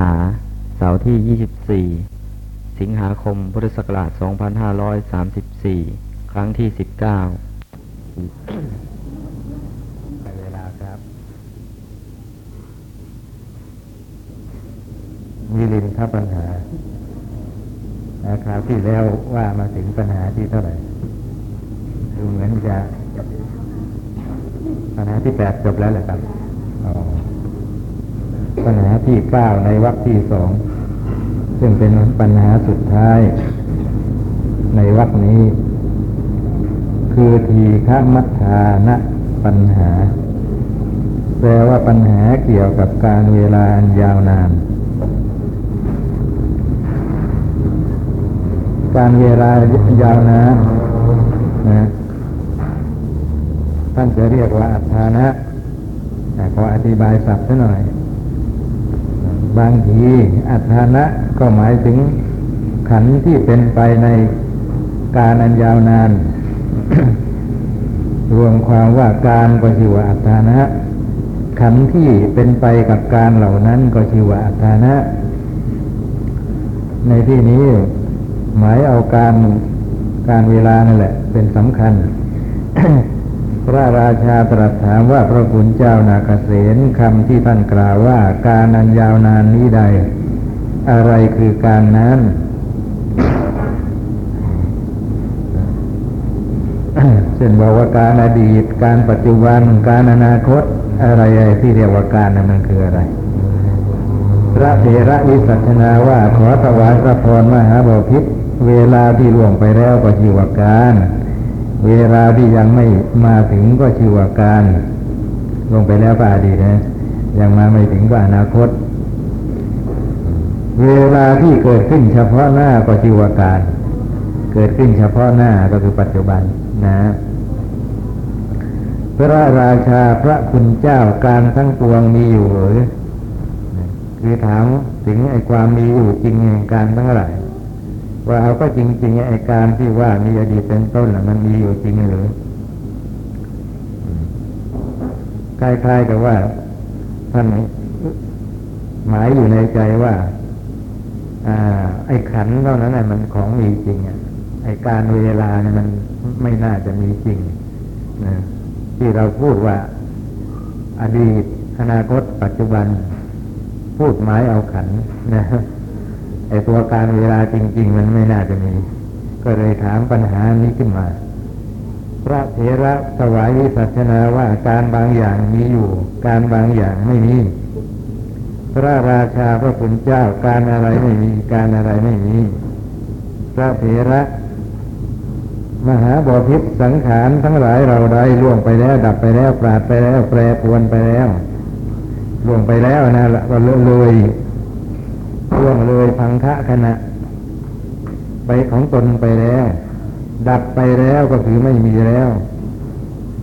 หา เสาร์ที่ 24 สิงหาคม พุทธศักราช 2534 ครั้งที่ 19ในเวลาครับมิลินครับปัญหาคราวที่แล้วว่ามาถึงปัญหาที่เท่าไหร่ ดูเหมือนจะปัญหาที่แปดจบแล้วแหละครับ ปัญหาที่เก้าในวรรคที่สอง ซึ่งเป็นปัญหาสุดท้าย ในวรรคนี้ คือทีฆมัฏฐานะปัญหา แปลว่าปัญหาเกี่ยวกับการเวลาอันยาวนาน การเวลายาวนานนะท่านจะเรียกว่าอัฏฐานะขออธิบายศัพท์ซะหน่อย บางทีอัฏฐานะก็หมายถึงขันที่เป็นไปในการอันยาวนาน รวมความว่าการก็ชื่อว่าอัฏฐานะ ขันที่เป็นไปกับการเหล่านั้นก็ชื่อว่าอัฏฐานะ ในที่นี้หมายเอาการการเวลานั่นแหละ เป็นสำคัญ พระราชาตรัสถามว่าพระคุณเจ้านาเกษตคำที่ท่านกล่าวว่าการนันยาวนานนี้ใด อะไรคือการนั้นเช่นบอกว่าการอดีต การปัจจุบัน การอนาคต อะไรที่เรียกว่าการนั้นมันคืออะไร พระเถระวิสัชนาว่าขอถวายพระพรมหาบพิษเวลาที่ล่วงไปแล้วก็ชื่อว่าการ เวลาที่ยังไม่มาถึงก็ชื่อว่าการ ลงไปแล้วก็อดีตนะ ยังมาไม่ถึงก็อนาคต เวลาที่เกิดขึ้นเฉพาะหน้าก็ชื่อว่าการ เกิดขึ้นเฉพาะหน้าก็คือปัจจุบันนะพระราชาพระคุณเจ้าการทั้งปวงมีอยู่หรือคือถามถึงไอ้ความมีอยู่จริงแห่งการทั้งหลาย ว่าเอาก็จริงๆไอ้การที่ว่ามีอดีตเป็นต้นมันมีอยู่จริงหรือคล้ายๆกับว่า ท่านหมายอยู่ในใจว่าอไอ้ขันเท่านั้นแหละมันของมีจริงอะไอ้การเวลาเนี่ยมันไม่น่าจะมีจริงนะที่เราพูดว่า อดีตอนาคต ปัจจุบัน พูดหมายเอาขันนะ ไอ้ตัวการเวลาจริง ๆ มันไม่น่าจะมี ก็เลยถามปัญหานี้ขึ้นมา พระเถระถวายวิสัชนาว่าการบางอย่างมีอยู่ การบางอย่างไม่มี พระราชาพระคุณเจ้าการอะไรไม่มี การอะไรไม่มี พระเถระมหาบอพิษสังขารทั้งหลายเราได้ล่วงไปแล้ว ดับไปแล้วปราดไปแล้ว แปรปวนไปแล้วล่วงไปแล้วนะก็เลย ล่วงเลยพังคะขณะ ไปของตนไปแล้ว ดับไปแล้วก็คือไม่มีแล้ว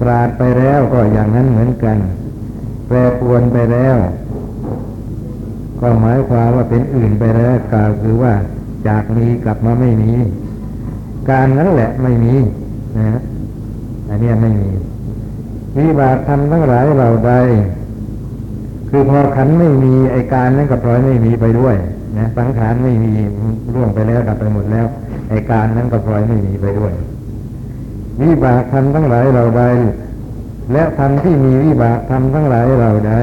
ปราดไปแล้วก็อย่างนั้นเหมือนกัน แปรปวนไปแล้ว ก็หมายความว่าเป็นอื่นไปแล้วกล่าวคือว่าจากมีกลับมาไม่มี การนั้นแหละไม่มีนะฮะอันนี้ไม่มี วิบากธรรมทั้งหลายเราใดคือพอขันไม่มีไอการนั้นก็ปล่อยไม่มีไปด้วย นะสังขารไม่มีร่วงไปแล้วดับไปหมดแล้วไอการนั้นก็ปล่อยไม่มีไปด้วย วิบากธรรมทั้งหลายเราใดและธรรมที่มีวิบากธรรมทั้งหลายเราใด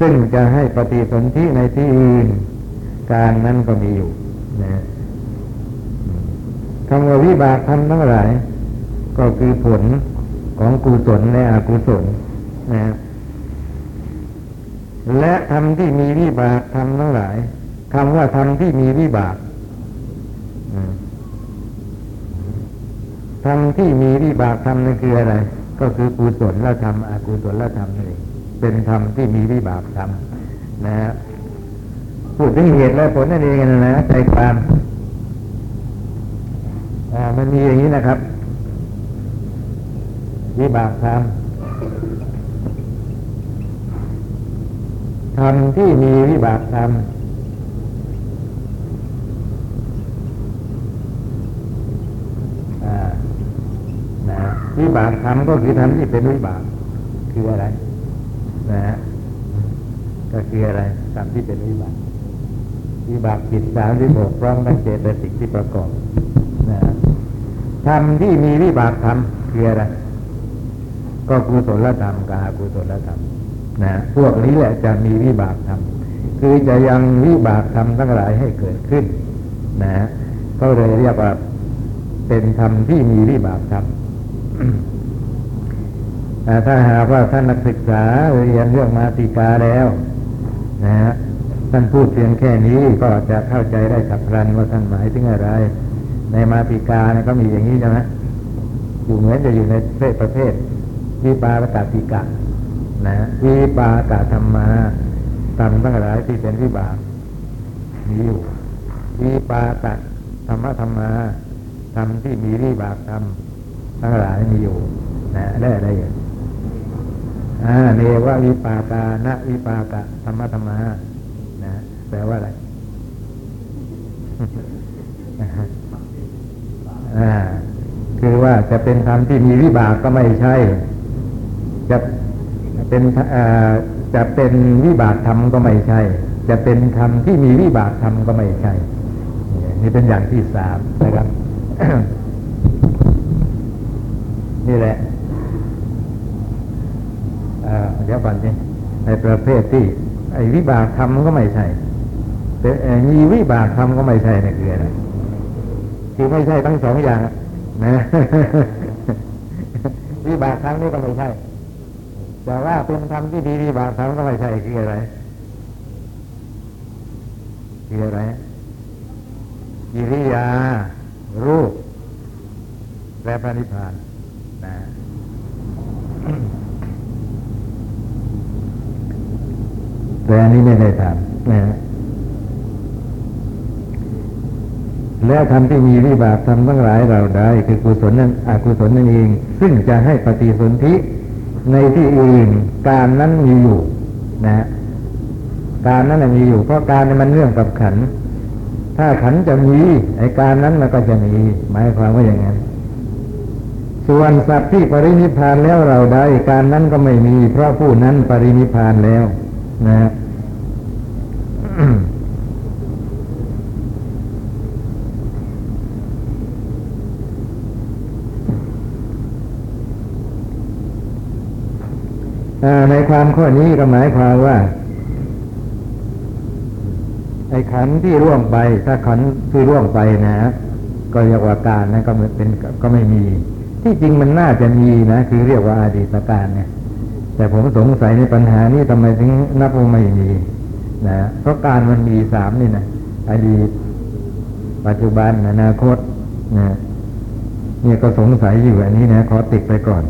ซึ่งจะให้ปฏิสนธิในที่อื่นการนั้นก็มีอยู่นะคำว่าวิบากธรรมทั้งหลาย ก็คือผลของกุศลและอกุศลนะและธรรมที่มีวิบากธรรมทั้งหลาย คำว่าธรรมที่มีวิบากธรรมที่มีวิบากธรรมนั่นคืออะไร ก็คือกุศลและธรรมอกุศลและธรรมนั่นเองเป็นธรรมที่มีวิบากธรรมนะฮะพูดถึงเหตุและผลนั่นเองนะนะใจความอ่ามันมีอย่างนี้นะครับ วิบากธรรมธรรมที่มีวิบากธรรมนะ วิบากธรรมก็คือธรรมที่เป็นวิบากคืออะไร นะก็คืออะไรธรรมที่เป็นวิบากวิบากจิตสามสิบหกพร้อมทั้งเจตสิกที่ประกอบนะธรรมที่มีวิบากธรรมคืออะไรก็กุศลธรรมกับอกุศลธรรมนะพวกนี้แหละจะมีวิบากธรรมคือจะยังวิบากธรรมทั้งหลายให้เกิดขึ้น นะก็เลยเรียกว่าเป็นธรรมที่มีวิบากธรรม แต่ถ้าหากว่าท่านนักศึกษาเรียนเรื่องมาติกาแล้วนะฮะท่านพูดเพียงแค่นี้ก็จะเข้าใจได้ฉับพลันว่าท่านหมายถึงอะไร ในมาติกาเนี่ยก็มีอย่างนี้ใช่ไหมอยู่เหมือนจะอยู่ในเพศประเภทวิปากตติกะนะวิปากธรรมาธรมทั้งหลายที่เป็นวิบากมีอยู่วิปากธรรมธรรมาธรรมที่มีวิบากธรรม ทั้งหลายมีอยู่นะได้อะไรอยู่อ่าเนววิปากานะวิปากะธรรมะธรรมานะแปลว่าอะไรอ่าคือว่าจะเป็นธรรมที่มีวิบากก็ไม่ใช่ จะเป็นอ่าจะเป็นวิบากธรรมก็ไม่ใช่ จะเป็นธรรมที่มีวิบากธรรมก็ไม่ใช่ นี่เป็นอย่างที่สามนะครับ นี่แหละเดี๋ยวก่อนสิในประเภทที่ไอ้วิบากธรรมก็ไม่ใช่แต่มีวิบากธรรมก็ไม่ใช่นี่คืออะไรคือไม่ใช่ทั้งสองอย่างนะวิบากธรรมนี่ก็ไม่ใช่แต่ว่าเป็นธรรมที่ดีวิบากธรรมก็ไม่ใช่คืออะไรคืออะไรกิริยา รูปและพระนิพพานนะ แต่อันนี้ไม่ได้ทำนะแล้วทำที่มีวิบากทำทั้งหลายเราได้คือกุศลนั้นอกุศลนั่นเอง ซึ่งจะให้ปฏิสนธิในที่อื่นการนั้นมีอยู่ นะการนั้นมีอยู่ เพราะการมันเรื่องกับขัน ถ้าขันจะมีไอการนั้นมันก็จะมี หมายความว่าอย่างนั้น ส่วนสัตว์ที่ปรินิพานแล้วเราได้ การนั้นก็ไม่มี เพราะผู้นั้นปรินิพานแล้ว นะในความข้อนี้ก็หมายความว่า ไอ้ขันที่ร่วงไป ถ้าขันที่ร่วงไปนะก็เรียกว่าการนะก็เป็นก็ไม่มี ที่จริงมันน่าจะมีนะ คือเรียกว่าอดีตการเนี่ย แต่ผมสงสัยในปัญหานี้ทำไมถึงนับว่าไม่มีนะเพราะการมันมีสามนี่นะอดีตปัจจุบันอนาคตนะเนี่ยก็สงสัยอยู่อันนี้นะขอติดไปก่อน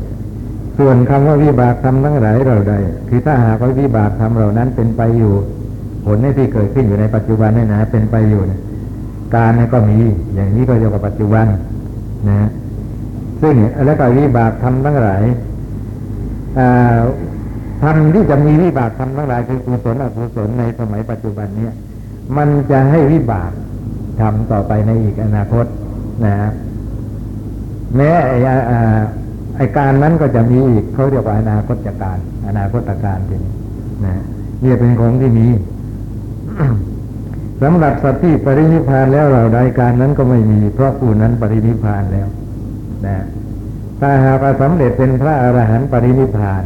ส่วนคำว่าวิบากธรรมทั้งหลายเราใดคือถ้าหากว่าวิบากธรรมเหล่านั้นเป็นไปอยู่ ผลที่เกิดขึ้นอยู่ในปัจจุบันนี่นะเป็นไปอยู่นะการนี่ก็มีอย่างนี้ก็เรียกว่าปัจจุบันนะซึ่งแล้วก็วิบากธรรมทั้งหลาย ธรรมที่จะมีวิบากธรรมทั้งหลายคือกุศลอกุศลในสมัยปัจจุบันเนี่ยมันจะให้วิบากทำต่อไปในอีกอนาคตนะแม้ไอการนั้นก็จะมีอีกเขาเรียกว่าอนาคตการ อนาคตการทีนี้นะนี่เป็นของที่มีสำหรับสัตว์ที่ปรินิพานแล้วเราใดการนั้นก็ไม่มี เพราะผู้นั้นปรินิพานแล้ว นะ ถ้าหากสำเร็จเป็นพระอรหันต์ปรินิพาน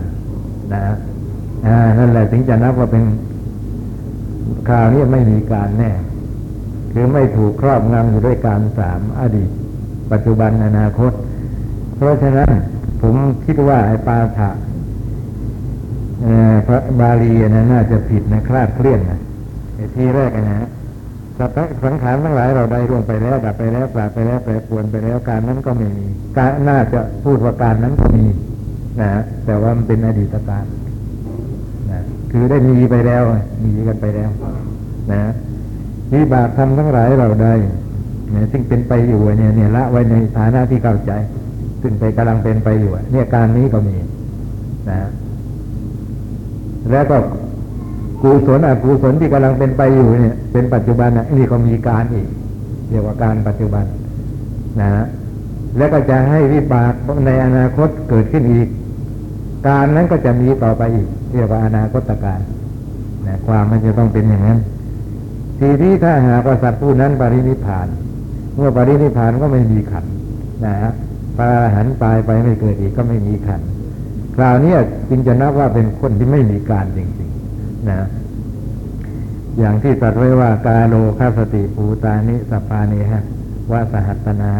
นะนั่นแหละถึงจะนับว่าเป็นข่าวนี้ไม่มีการแน่ คือไม่ถูกครอบงำอยู่ด้วยการสามอดีต ปัจจุบันอนาคต เพราะฉะนั้นผมคิดว่าไอ้ปาฐะพระบาลีนะน่าจะผิดนะคลาดเคลื่อนนะไอ้ทีแรกนะ สัตว์สังขารทั้งหลายเราได้ร่วงไปแล้ว ดับไปแล้วปราบไปแล้วแปรปวนไปแล้วการนั้นก็ไม่มีการน่าจะพูดว่าการนั้นก็มีนะแต่ว่ามันเป็นอดีตการนะคือได้มีไปแล้วมีกันไปแล้ว นะวิบากทำทั้งหลายเราได้เนี่ยซึ่งเป็นไปอยู่เนี่ยเนี่ยละไว้ในฐานะที่เข้าใจ ซึ่งไปกำลังเป็นไปอยู่เนี่ยการนี้ก็มีนะแล้วก็ กุศลอกุศลที่กำลังเป็นไปอยู่เนี่ย เป็นปัจจุบันนะนี่ก็มีการอีกเรียกว่าการปัจจุบันนะแล้วก็จะให้วิบากในอนาคตเกิดขึ้นอีก การนั้นก็จะมีต่อไปอีก เรียกว่าอนาคตการนะความมันจะต้องเป็นอย่างนั้น ทีนี้ถ้าหากว่าสัตว์ผู้นั้นปรินิพพาน เมื่อปรินิพพานก็ไม่มีขันนะฮะพระหันตายไปไม่เกิดอีกก็ไม่มีขันคราวนี้จึงจะนับว่าเป็นคนที่ไม่มีการจริง นะอย่างที่ตรัสไว้ว่ากาโลคาสติภูตานิสปาเนฮะวาสหัตนา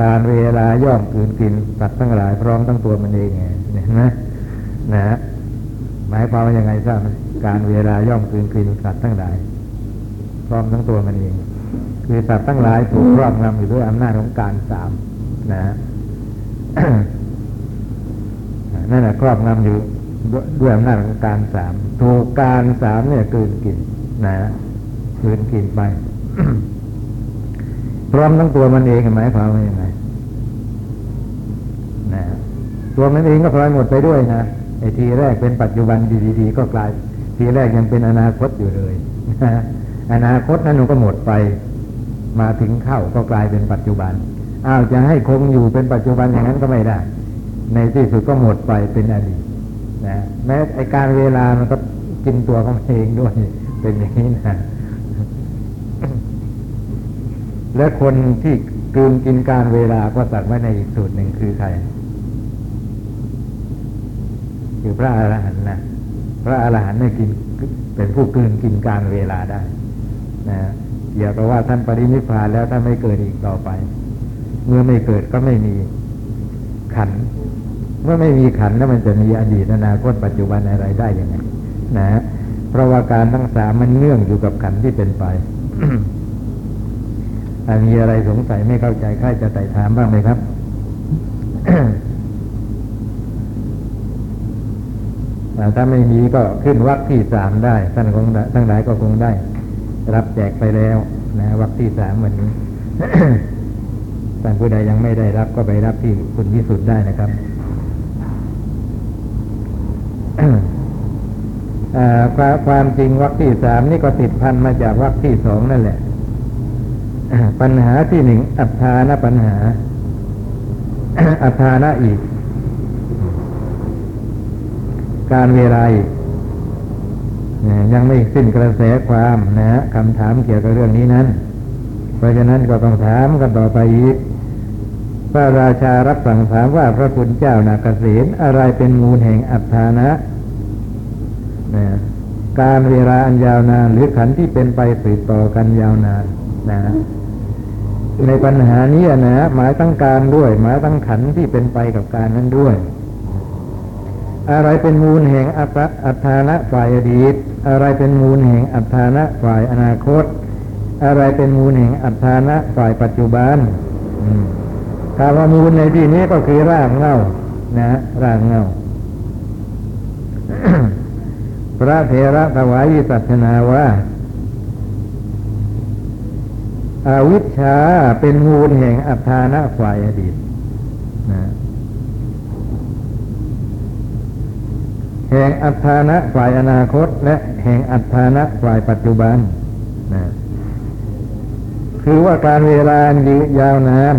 การเวลาย่อมกืนกินสัตว์ทั้งหลายพร้อมทั้งตัวมันเองไงเห็นไหมนะฮะหมายความว่ายังไงทราบไหมการเวลาย่อมกืนกินสัตว์ทั้งหลาย พร้อมทั้งตัวมันเอง คือสัตว์ทั้งหลายถูกครอบงำอยู่ด้วยอำนาจของการสามนะฮะนั่นแหละครอบงำอยู่ ด้วยอำนาจของการสามถูกการสามเนี่ยกืนกินนะกืนกินไป พร้อมทั้งตัวมันเองหมายความว่ายังไงนะตัวมันเองก็พลอยหมดไปด้วยนะไอ้ทีแรกเป็นปัจจุบันดีๆก็กลาย ทีแรกยังเป็นอนาคตอยู่เลยอนาคตนั้นมันก็หมดไป มาถึงเข้าก็กลายเป็นปัจจุบันอ้าวจะให้คงอยู่เป็นปัจจุบันอย่างนั้นก็ไม่ได้ ในที่สุดก็หมดไปเป็นอดีต นะแม้ไอการเวลามันก็กินตัวของมันเองด้วย เป็นอย่างนี้นะและคนที่กลืนกินการเวลาก็สัตัดไว้ในอีกสูตรหนึ่งคือใคร คือพระอรหันต์นะพระอรหันต์เนี่ยกินเป็นผู้กลืนกินการเวลาได้ นะเกี่ยวกับว่าท่านปรินิพพานแล้วท่านไม่เกิดอีกต่อไป เมื่อไม่เกิดก็ไม่มีขัน เมื่อไม่มีขันแล้วมันจะมีอดีตอนาคตปัจจุบันอะไรได้ยังไงนะเพราะว่าการทั้งสามมันเนื่องอยู่กับขันที่เป็นไปมีอะไรสงสัยไม่เข้าใจใครจะไต่ถามบ้างไหมครับถ้าไม่มีก็ขึ้นวรรคที่สามได้ ท่านคงทั้งหลายก็คงได้ รับแจกไปแล้วนะวรรคที่สามวันนี้ท่านผู้ใดยังไม่ได้รับก็ไปรับที่คุณวิสุทธ์ได้นะครับ อ่า ความความจริงวรรคที่สามนี่ก็ติดพันมาจากวรรคที่สองนั่นแหละ ปัญหาที่หนึ่งอัฏฐานะปัญหา อัฏฐานะอีก การเวลาอีกยังไม่สิ้นกระแสความนะฮะคำถามเกี่ยวกับเรื่องนี้นั้น เพราะฉะนั้นก็ต้องถามกันต่อไปอีกพระราชารับสั่งถามว่าพระคุณเจ้านาเกษตอะไรเป็นมูลแห่งอัฏฐานะ นะการเวลาอันยาวนาน หรือขันที่เป็นไปสืบต่อกันยาวนานนะในปัญหานี้นะหมายตั้งการด้วย หมายตั้งขันที่เป็นไปกับการนั้นด้วย อะไรเป็นมูลแห่งอัตอัฐานะฝ่ายอดีต อะไรเป็นมูลแห่งอัฏฐานะฝ่ายอนาคต อะไรเป็นมูลแห่งอัฏฐานะฝ่ายปัจจุบันอืมคำว่ามูลในที่นี้ก็คือรากเหง้านะรากเหง้า พระเถระถวายวิสัชนาว่าอาวิชชาเป็นมูแห่งอัฏฐานะฝ่ายอดีตนะแห่งอัฏฐานะฝ่ายอนาคต และแห่งอัฏฐานะฝ่ายปัจจุบันนะคือว่าการเวลายืยาวนาน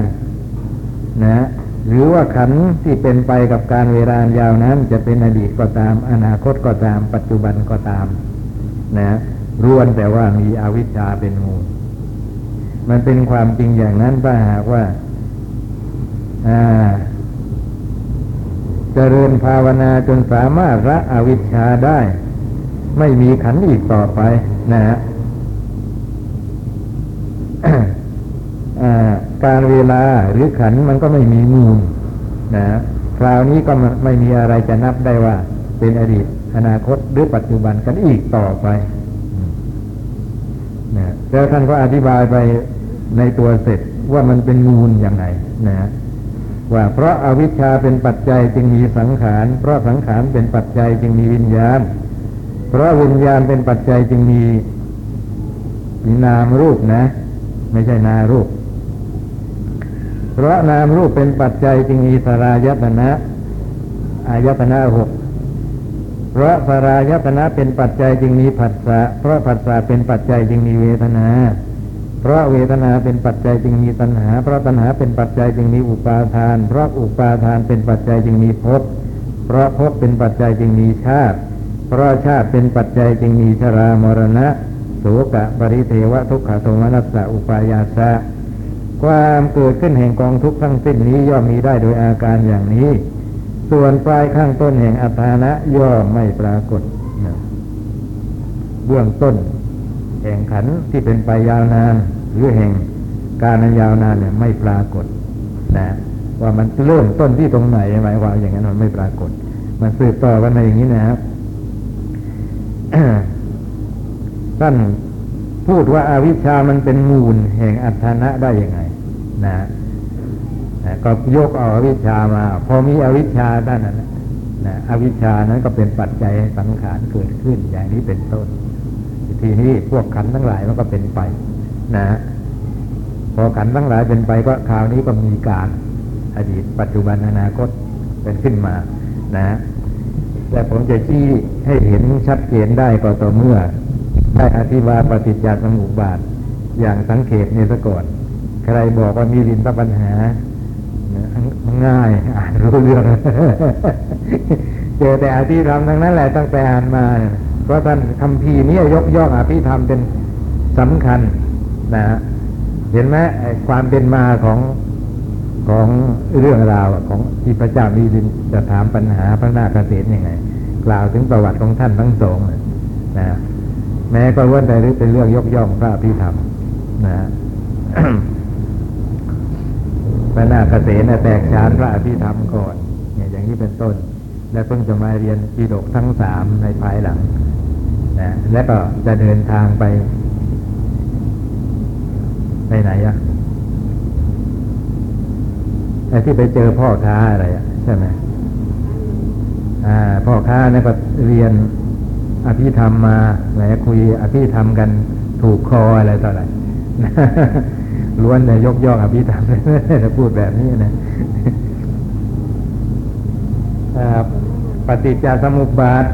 นะ หรือว่าขันที่เป็นไปกับการเวลายาวนั้น จะเป็นอดีตก็ตาม อนาคตก็ตาม ปัจจุบันก็ตามนะรวนแต่ว่ามีอวิชชาเป็นมูลมันเป็นความจริงอย่างนั้นถ้าหากว่าอ่าเจริญภาวนาจนสามารถละอวิชชาได้ ไม่มีขันอีกต่อไปนะฮะ การเวลาหรือขันมันก็ไม่มีมูลนะคราวนี้ก็ไม่มีอะไรจะนับได้ว่า เป็นอดีตอนาคตหรือปัจจุบันกันอีกต่อไปนะแล้วท่านก็อธิบายไปในตัวเสร็จว่ามันเป็นมูลอย่างไรนะว่าเพราะอาวิชชาเป็นปัจจัยจึงมีสังขาร เพราะสังขารเป็นปัจจัยจึงมีวิญญาณ เพราะวิญญาณเป็นปัจจัยจึงมีมีนามรูปนะ ไม่ใช่นารูป พราะนามรูปเป็นปัจจัยจึงมีสารายตนะ อายตนะหกเพราะสารายตนะเป็นปัจจัยจึงมีผัสสะเพราะผัสสะเป็นปัจจัยจึงมีเวทนา เพราะเวทนาเป็นปัจจัยจึงมีตัณหา เพราะตัณหาเป็นปัจจัยจึงมีอุปาทาน เพราะอุปาทานเป็นปัจจัยจึงมีภพ เพราะภพเป็นปัจจัยจึงมีชาติ เพราะชาติเป็นปัจจัยจึงมีชรามรณะโสกะปริเทวะทุกขโทมนัสสะอุปายาสะ ความเกิดขึ้นแห่งกองทุกข์ทั้งสิ้นนี้ย่อมมีได้โดยอาการอย่างนี้ ส่วนปลายข้างต้นแห่งอัฏฐานะย่อมไม่ปรากฏเบื้องต้น แห่งขันที่เป็นไปยาวนานหรือแห่งการอันยาวนานเนี่ยไม่ปรากฏนะว่ามันเริ่มต้นที่ตรงไหนหมายความอย่างนั้นมันไม่ปรากฏ มันสืบต่อกันมาอย่างนี้นะครับท่านพูดว่าอาวิชชามันเป็นมูลแห่งอัฏฐานะได้ยังไง นะนะก็ยกเอาอวิชชามา พอมีอวิชชาด้านนั้นนะอวิชชานั้นก็เป็นปัจจัยให้สังขารเกิดขึ้นอย่างนี้เป็นต้น ทีนี้พวกขันทั้งหลายมันก็เป็นไป นะพอขันทั้งหลายเป็นไปก็คราวนี้ก็มีการอดีตปัจจุบันอนาคตเป็นขึ้นมา นะแต่ผมจะชี้ให้เห็นชัดเจนได้ก็ต่อเมื่อ ได้อธิบายปฏิจจสมุปบาทอย่างสังเขปนี่ยซะก่อน ใครบอกว่ามีลินตปัญหาง่ายอ่านรู้เรื่องเจอแต่อธิธรรมทั้งนั้นแหละตั้งแต่อ่านมาเพราะท่านคำพีนี้ยกย่องอภิธรรมเป็นสำคัญนะฮะเห็นไหมความเป็นมาของของเรื่องราวของที่พระเจ้ามีดินจะถามปัญหาพระนาคเษนยังไง กล่าวถึงประวัติของท่านทั้งสองนะนะแม้ก็ว่าแต่เป็นเรื่องยกย่องพระพิธรรมนะ พระนาคเษนแตกฉานพระอภิธรรมก่อนเนี่ยอย่างนี้เป็นต้น แล้วเพิ่งจะมาเรียนปีดกทั้งสามในภายหลังนะแล้วก็จะเดินทางไป ไปไหนอะไอ้ที่ไปเจอพ่อค้าอะไรอะใช่ไหมอ่า พ่อค้าเนี่ยก็เรียนอภิธรรมมาแหมคุยอภิธรรมกันถูกคออะไรต่ออะไร ล้วนเนี่ยยกย่องอภิธรรมถ้าพูดแบบนี้นะปฏิจจสมุปบาท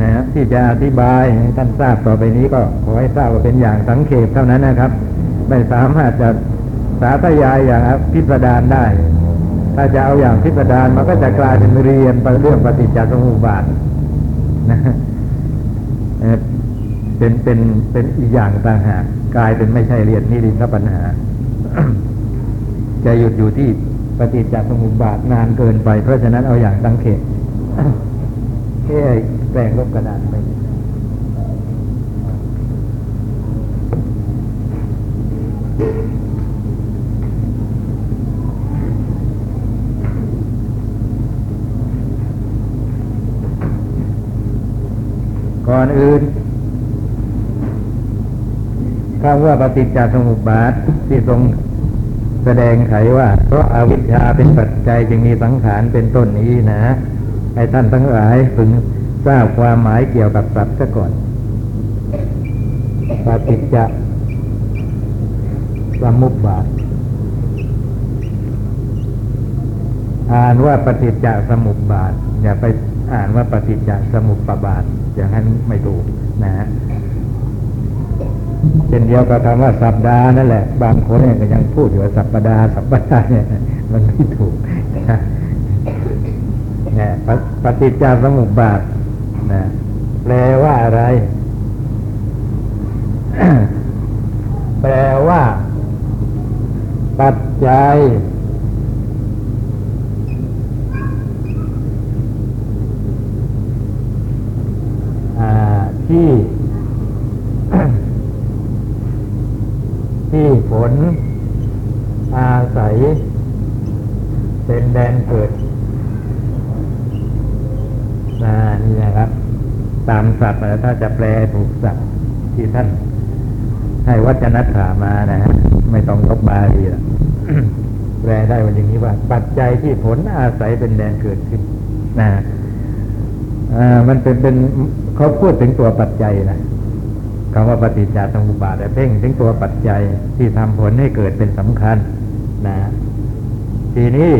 นะที่จะอธิบายให้ท่านทราบต่อไปนี้ก็ขอให้ทราบว่าเป็นอย่างสังเขปเท่านั้นนะครับ ไม่สามารถจะสาธยายอย่างพิสดารได้ ถ้าจะเอาอย่างพิสดารมันก็จะกลายเป็นเรียนเรื่องปฏิจจสมุปบาทนะเป็นเป็นเป็นอีกอย่างต่างหาก กลายเป็นไม่ใช่เรียนนิรินทปัญหา จะหยุดอยู่ที่ปฏิจจสมุปบาทนานเกินไป เพราะฉะนั้นเอาอย่างสังเขตแค่แปลงลบกระดานไปก่อนอื่น คำว่าปฏิจจสมุปบาทที่ทรงแสดงไขว่า เพราะอาวิชชาเป็นปัจจัยจึงมีสังขารเป็นต้นนี้นะให้ท่านทั้งหลายพึงทราบความหมายเกี่ยวกับสัตว์ซะก่อนปฏิจจสมุปบาท อ่านว่าปฏิจจสมุปบาท อย่าไปอ่านว่าปฏิจจสมุปบาท อย่างนั้นไม่ถูกนะฮะ เช่นเดียวกับคำว่าสัปดาห์นั่นแหละ บางคนเนี่ยก็ยังพูดอยู่ว่าสัปดาห์สัปดาห์เนี่ยมันไม่ถูกนะเนี่ยปฏิจจสมุปบาทนะแปลว่าอะไร แปลว่า ปัจจัย ที่ ที่ผ ล อาศัย เป็นแดนเกิดน,นี่นะครับ ตามศัพท์ถ้าจะแปลถูกศัพท์ที่ท่าน ให้วัจนัถามานะฮะไม่ต้องยกบาลีละแปลได้ว่าอย่างนี้ว่า ปัจจัยที่ผลอาศัยเป็นแดนเกิดขึ้นนะมันเป็นเป็นเขาพูดถึงตัวปัจจัยนะ คำว่าปฏิจจสมุปบาทแต่เพ่งถึงตัวปัจจัยที่ทำผลให้เกิดเป็นสำคัญนะทีนี้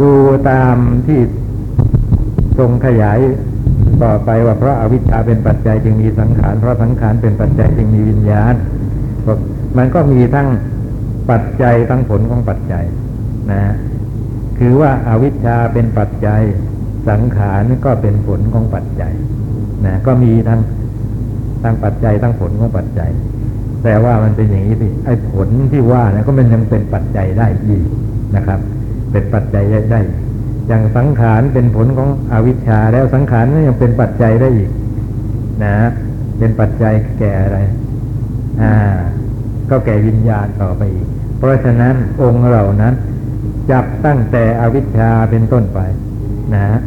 ดูตามที่ทรงขยายต่อไปว่าเพราะอาวิชชาเป็นปัจจัยจึงมีสังขารเพราะสังขารเป็นปัจจัยจึงมีวิญญาณมันก็มีทั้งปัจจัยทั้งผลของปัจจัยนะคือว่าอาวิชชาเป็นปัจจัย สังขารก็เป็นผลของปัจจัยนะก็มีทั้ง ตั้งปัจจัยตั้งผลของปัจจัย แต่ว่ามันเป็นอย่างนี้สิไอ้ผลที่ว่านี่ยก็มันยังเป็นปัจจัยได้อีกนะครับ เป็นปัจจัยได้อย่างสังขารเป็นผลของอวิชชา แล้วสังขารก็ยังเป็นปัจจัยได้อีก นะ เป็นปัจจัยแก่อะไร อ่า ก็แก่วิญญาณต่อไปอีก เพราะฉะนั้นองค์เหล่านั้น จับตั้งแต่อวิชชาเป็นต้นไป นะ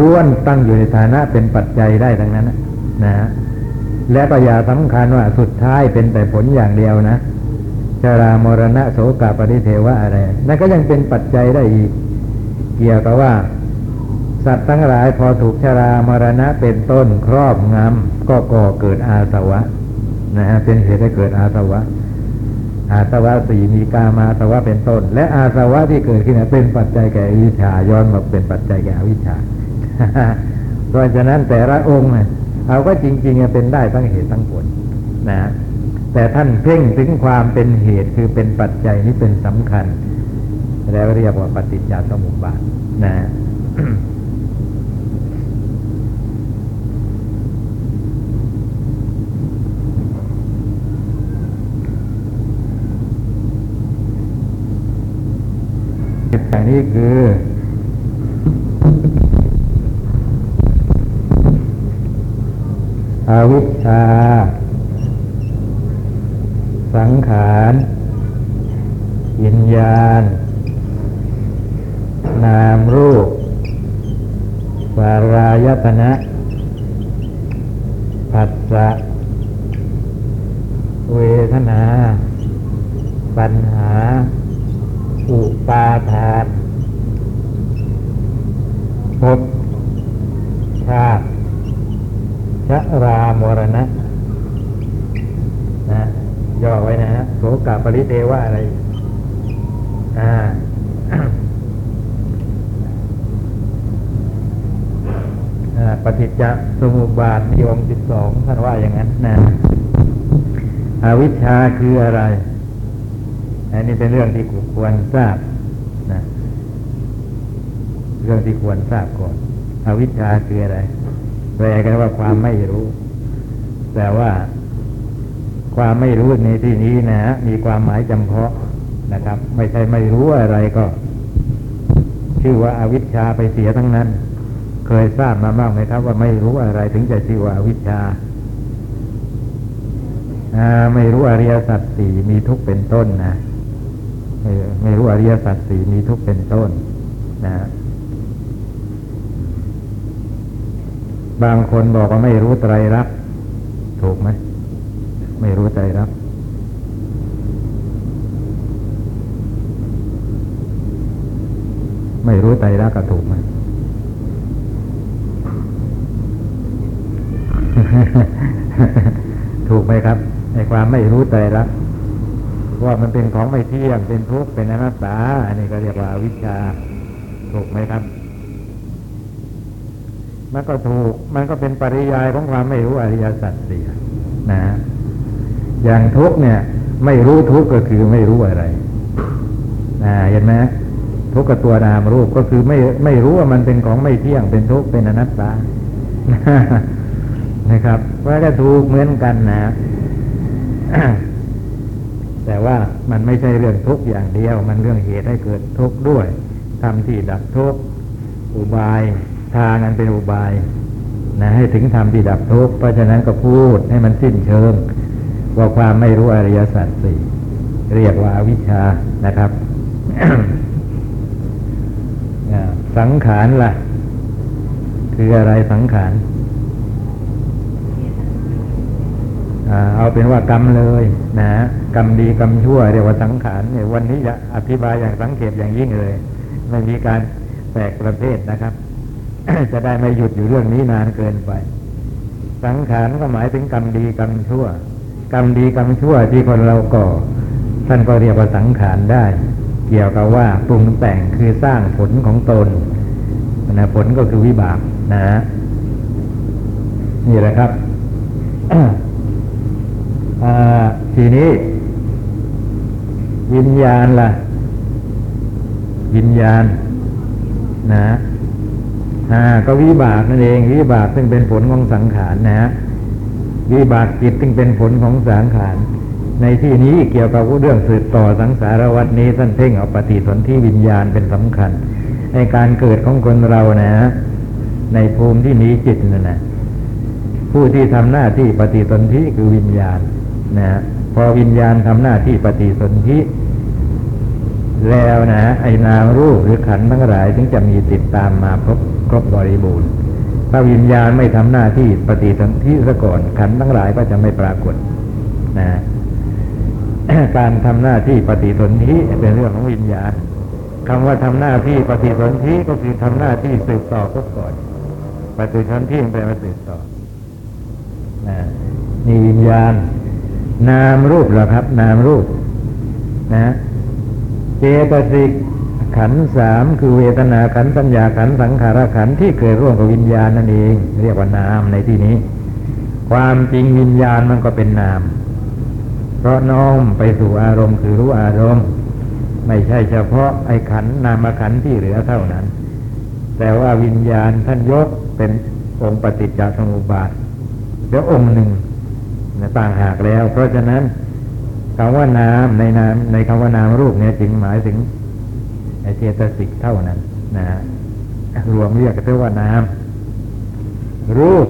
ร้วนตั้งอยู่ในฐานะเป็นปัจจัยได้ทั้งนั้นนะนะและก็อย่าสำคัญว่าสุดท้ายเป็นแต่ผลอย่างเดียวนะชรามรณะโสกาปริเทวะอะไร นั่นก็ยังเป็นปัจจัยได้อีก เกี่ยวกับว่า สัตว์ทั้งหลายพอถูกชรามรณะเป็นต้นครอบงำก็ก่อเกิดอาสวะนะฮะเป็นเหตุให้เกิดอาสวะ อาสวะสี่มีกามาสวะเป็นต้น และอาสวะที่เกิดขึ้นเป็นปัจจัยแก่อวิชาย้อนมาเป็นปัจจัยแก่อวิชชา เพราะฉะนั้นแต่ละองค์เอาก็จริงๆเป็นได้ทั้งเหตุทั้งผลนะแต่ท่านเพ่งถึงความเป็นเหตุคือเป็นปัจจัยนี้เป็นสำคัญแล้วเรียกว่าปฏิจจสมุปบาทนะอย่างนี้คือ อาวิชชา สังขารวิญญาณ นามรูป วารายตนะผัสสะเวทนา ปัญหา อุปาทานภพชาติ ชะรามรณะนะย่อไว้นะฮะโสกาปริเทวะอะไรอ่าอ่าปฏิจจสมุปบาทมีองค์สิบสองท่านว่าอย่างนั้นนะอวิชชาคืออะไร อันนี้เป็นเรื่องที่ควรทราบนะเรื่องที่ควรทราบก่อนอวิชชาคืออะไร แปลกันว่าความไม่รู้ แต่ว่าความไม่รู้ในที่นี้นะฮะมีความหมายจำเพาะนะครับ ไม่ใช่ไม่รู้อะไรก็ ชื่อว่าอาวิชชาไปเสียทั้งนั้น เคยทราบมาบ้างไหมครับ ว่าไม่รู้อะไรถึงจะชื่อว่าอาวิชชาไม่รู้อริยสัจสี่มีทุกข์เป็นต้นนะไม่ไม่รู้อริยสัจสี่มีทุกข์เป็นต้น นะ บางคนบอกว่าไม่รู้ไตรลักษณ์ถูกไหมไม่รู้ไตรลักษณ์ไม่รู้ไตรลักษณ์ก็ถูกไหมถูกไหมครับในความไม่รู้ไตรลักว่ามันเป็นของไม่เที่ยงเป็นทุกข์เป็นอนัตตา อันนี้ก็เรียกว่าวิชา ถูกไหมครับ มันก็ถูก มันก็เป็นปริยายของความไม่รู้อริยสัจสี่นะ อย่างทุกเนี่ย ไม่รู้ทุกก็คือไม่รู้อะไรนะเห็นไหมทุกกับตัวนามรูปก็คือไม่ไม่รู้ว่ามันเป็นของไม่เที่ยงเป็นทุกข์เป็นอนัตตานะครับว่าก็ถูกเหมือนกันนะแต่ว่ามันไม่ใช่เรื่องทุกข์อย่างเดียว มันเรื่องเหตุให้เกิดทุกข์ด้วยทำที่ดับทุกข์อุบาย ทางนั้นเป็นอุบายนะให้ถึงทำที่ดับทุกข์เพราะฉะนั้นก็พูดให้มันสิ้นเชิง ว่าความไม่รู้อริยสัจสี่เรียกว่าอวิชชานะครับ สังขารล่ะ คืออะไรสังขารเอาเป็นว่ากรรมเลยนะกรรมดีกรรมชั่วเรียกว่าสังขารเนี่ยวันนี้จะอธิบายอย่างสังเกตอย่างยิ่งเลย ไม่มีการแตกประเภทนะครับ จะได้ไม่หยุดอยู่เรื่องนี้นานเกินไป สังขารก็หมายถึงกรรมดีกรรมชั่ว กรรมดีกรรมชั่วที่คนเราก่อ ท่านก็เรียกว่าสังขารได้ เกี่ยวกับว่าปรุงแต่งคือสร้างผลของตนนะผลก็คือวิบากนะนี่แหละครับทีนี้ วิญญาณล่ะ วิญญาณ นะ อ่าก็วิบากนั่นเอง วิบากซึ่งเป็นผลของสังขารนะฮะวิบากจิตซึ่งเป็นผลของสังขาร ในที่นี้เกี่ยวกับเรื่องสืบต่อสังสารวัฏนี้ท่านเพ่งเอาปฏิสนธิวิญญาณเป็นสำคัญ ในการเกิดของคนเรานะฮะในภูมิที่มีจิตนั่นนะผู้ที่ทำหน้าที่ปฏิสนธิคือวิญญาณนะฮะพอวิญญาณทำหน้าที่ปฏิสนธิแล้วนะไอ้นามรูปหรือขันธ์ทั้งหลาย ถึงจะมีติดตามมาครบ รบบริบูรณ์ถ้าวิญญาณไม่ทำหน้าที่ปฏิสนธิซะก่อนขันธ์ทั้งหลายก็จะไม่ปรากฏนะการทำหน้าที่ปฏิสนธิเป็นเรื่องของวิญญาณคำว่าทำหน้าที่ปฏิสนธิก็คือทำหน้าที่สืบต่อก็ก่อนปฏิสนธิแปลว่าสืบต่อนะนี่วิญญาณ นามรูปเหรอครับ นามรูป นะ เจตสิก ขันสามคือเวทนาขันสัญญาขันสังขารขันที่เกิดร่วมกับวิญญาณนั่นเอง เรียกว่านามในที่นี้ ความจริงวิญญาณมันก็เป็นนาม เพราะน้อมไปสู่อารมณ์คือรู้อารมณ์ ไม่ใช่เฉพาะไอ้ขันนามขันที่เหลือเท่านั้น แต่ว่าวิญญาณท่านยกเป็นองค์ปฏิจจสมุปบาทแล้วองค์หนึ่งนะต่างหากแล้ว เพราะฉะนั้นคำว่านามในนามในคำว่านามรูปเนี่ยจึงหมายถึง ไอเจตสิกเท่านั้นนะรวมเรียกกันว่านามรูป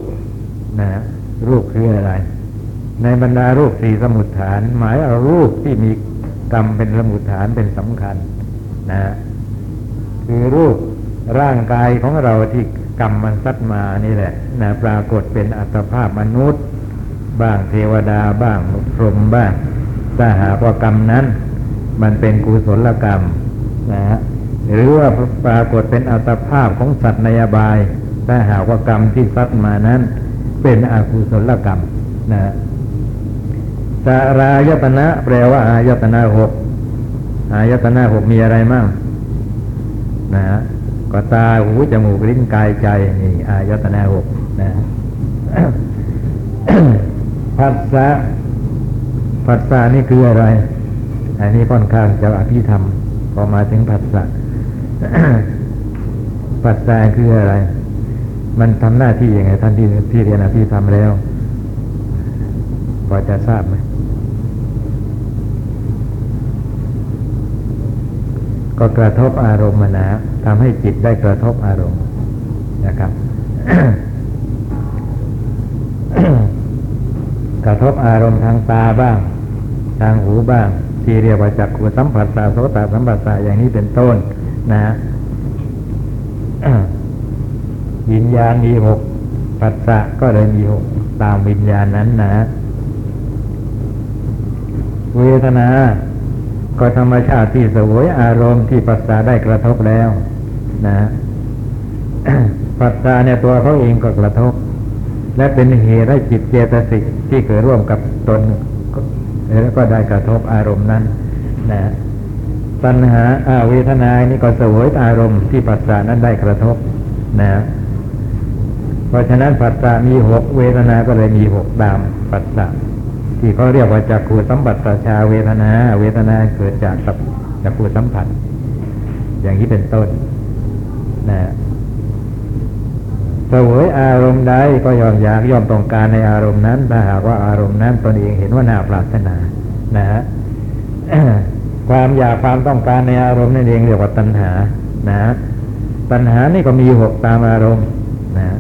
นะรูปคืออะไร ในบรรดารูปสี่สมุดฐาน หมายเอารูปที่มีกรรมเป็นสมุดฐานเป็นสำคัญนะคือรูปร่างกายของเราที่กรรมมันซัดมานี่แหละนะปรากฏเป็นอัตภาพมนุษย์ บ้างเทวดาบ้างพรหมบ้างถ้าหากว่ากรรมนั้น มันเป็นกุศลกรรม นะฮะหรือว่าปรากฏเป็นอัตภาพของสัตว์ในอบายถ้าหากว่ากรรมที่ซัดมานั้น เป็นอกุศลกรรมนะฮะสารายตนะ แปลว่า อายตนะหกอายตนะหกมีอะไรมั่งนะฮะก็ตาหูจมูกลิ้นกายใจนี่อายตนะหกนะพัสสะผัสสะนี่คืออะไร อันนี้ค่อนข้างจะอภิธรรม พอมาถึงผัสสะผัสสะคืออะไร มันทำหน้าที่ยังไงท่านที่ที่เรียนอภิธรรมแล้วพอจะทราบไหมก็กระทบอารมณ์นะทำให้จิตได้กระทบอารมณ์นะครับ กระทบอารมณ์ทางตาบ้าง ทางหูบ้าง ที่เรียกว่าจักขุสัมผัสตาโสตสัมผัสตาอย่างนี้เป็นต้น นะฮะวิญญาณมีหกปัสสะก็เลยมีหกตามวิญญาณนั้นนะ เวทนา ก็ธรรมชาติที่สวยอารมณ์ที่ปัสสะได้กระทบแล้ว นะปัสสะเนี่ยตัวเขาเองก็กระทบ และเป็นเหตุให้จิตเจตสิกที่เกิดร่วมกับตน แล้วก็ได้กระทบอารมณ์นั้นนะตัณหาอาเวทนานี่ก็สวยอารมณ์ที่ปัสสะนั้นได้กระทบนะเพราะฉะนั้นปัสสะมีหกเวทนาก็เลยมีหกตามปัสสะที่เขาเรียกว่าจักขูสัมผัสชาเวทนา เวทนาเกิดจากจักขูสัมผัส อย่างนี้เป็นต้นนะ วยอารมณ์ใดก็ยอมอยากยอมต้องการในอารมณ์นั้นถ้าหากว่าอารมณ์นั้นตนเองเห็นว่าน่าปรารถนานะฮะความอยากความต้องการในอารมณ์นั่นเองเรียกว่าตัณหา นะตัณหานี่ก็มีหกตามอารมณ์นะ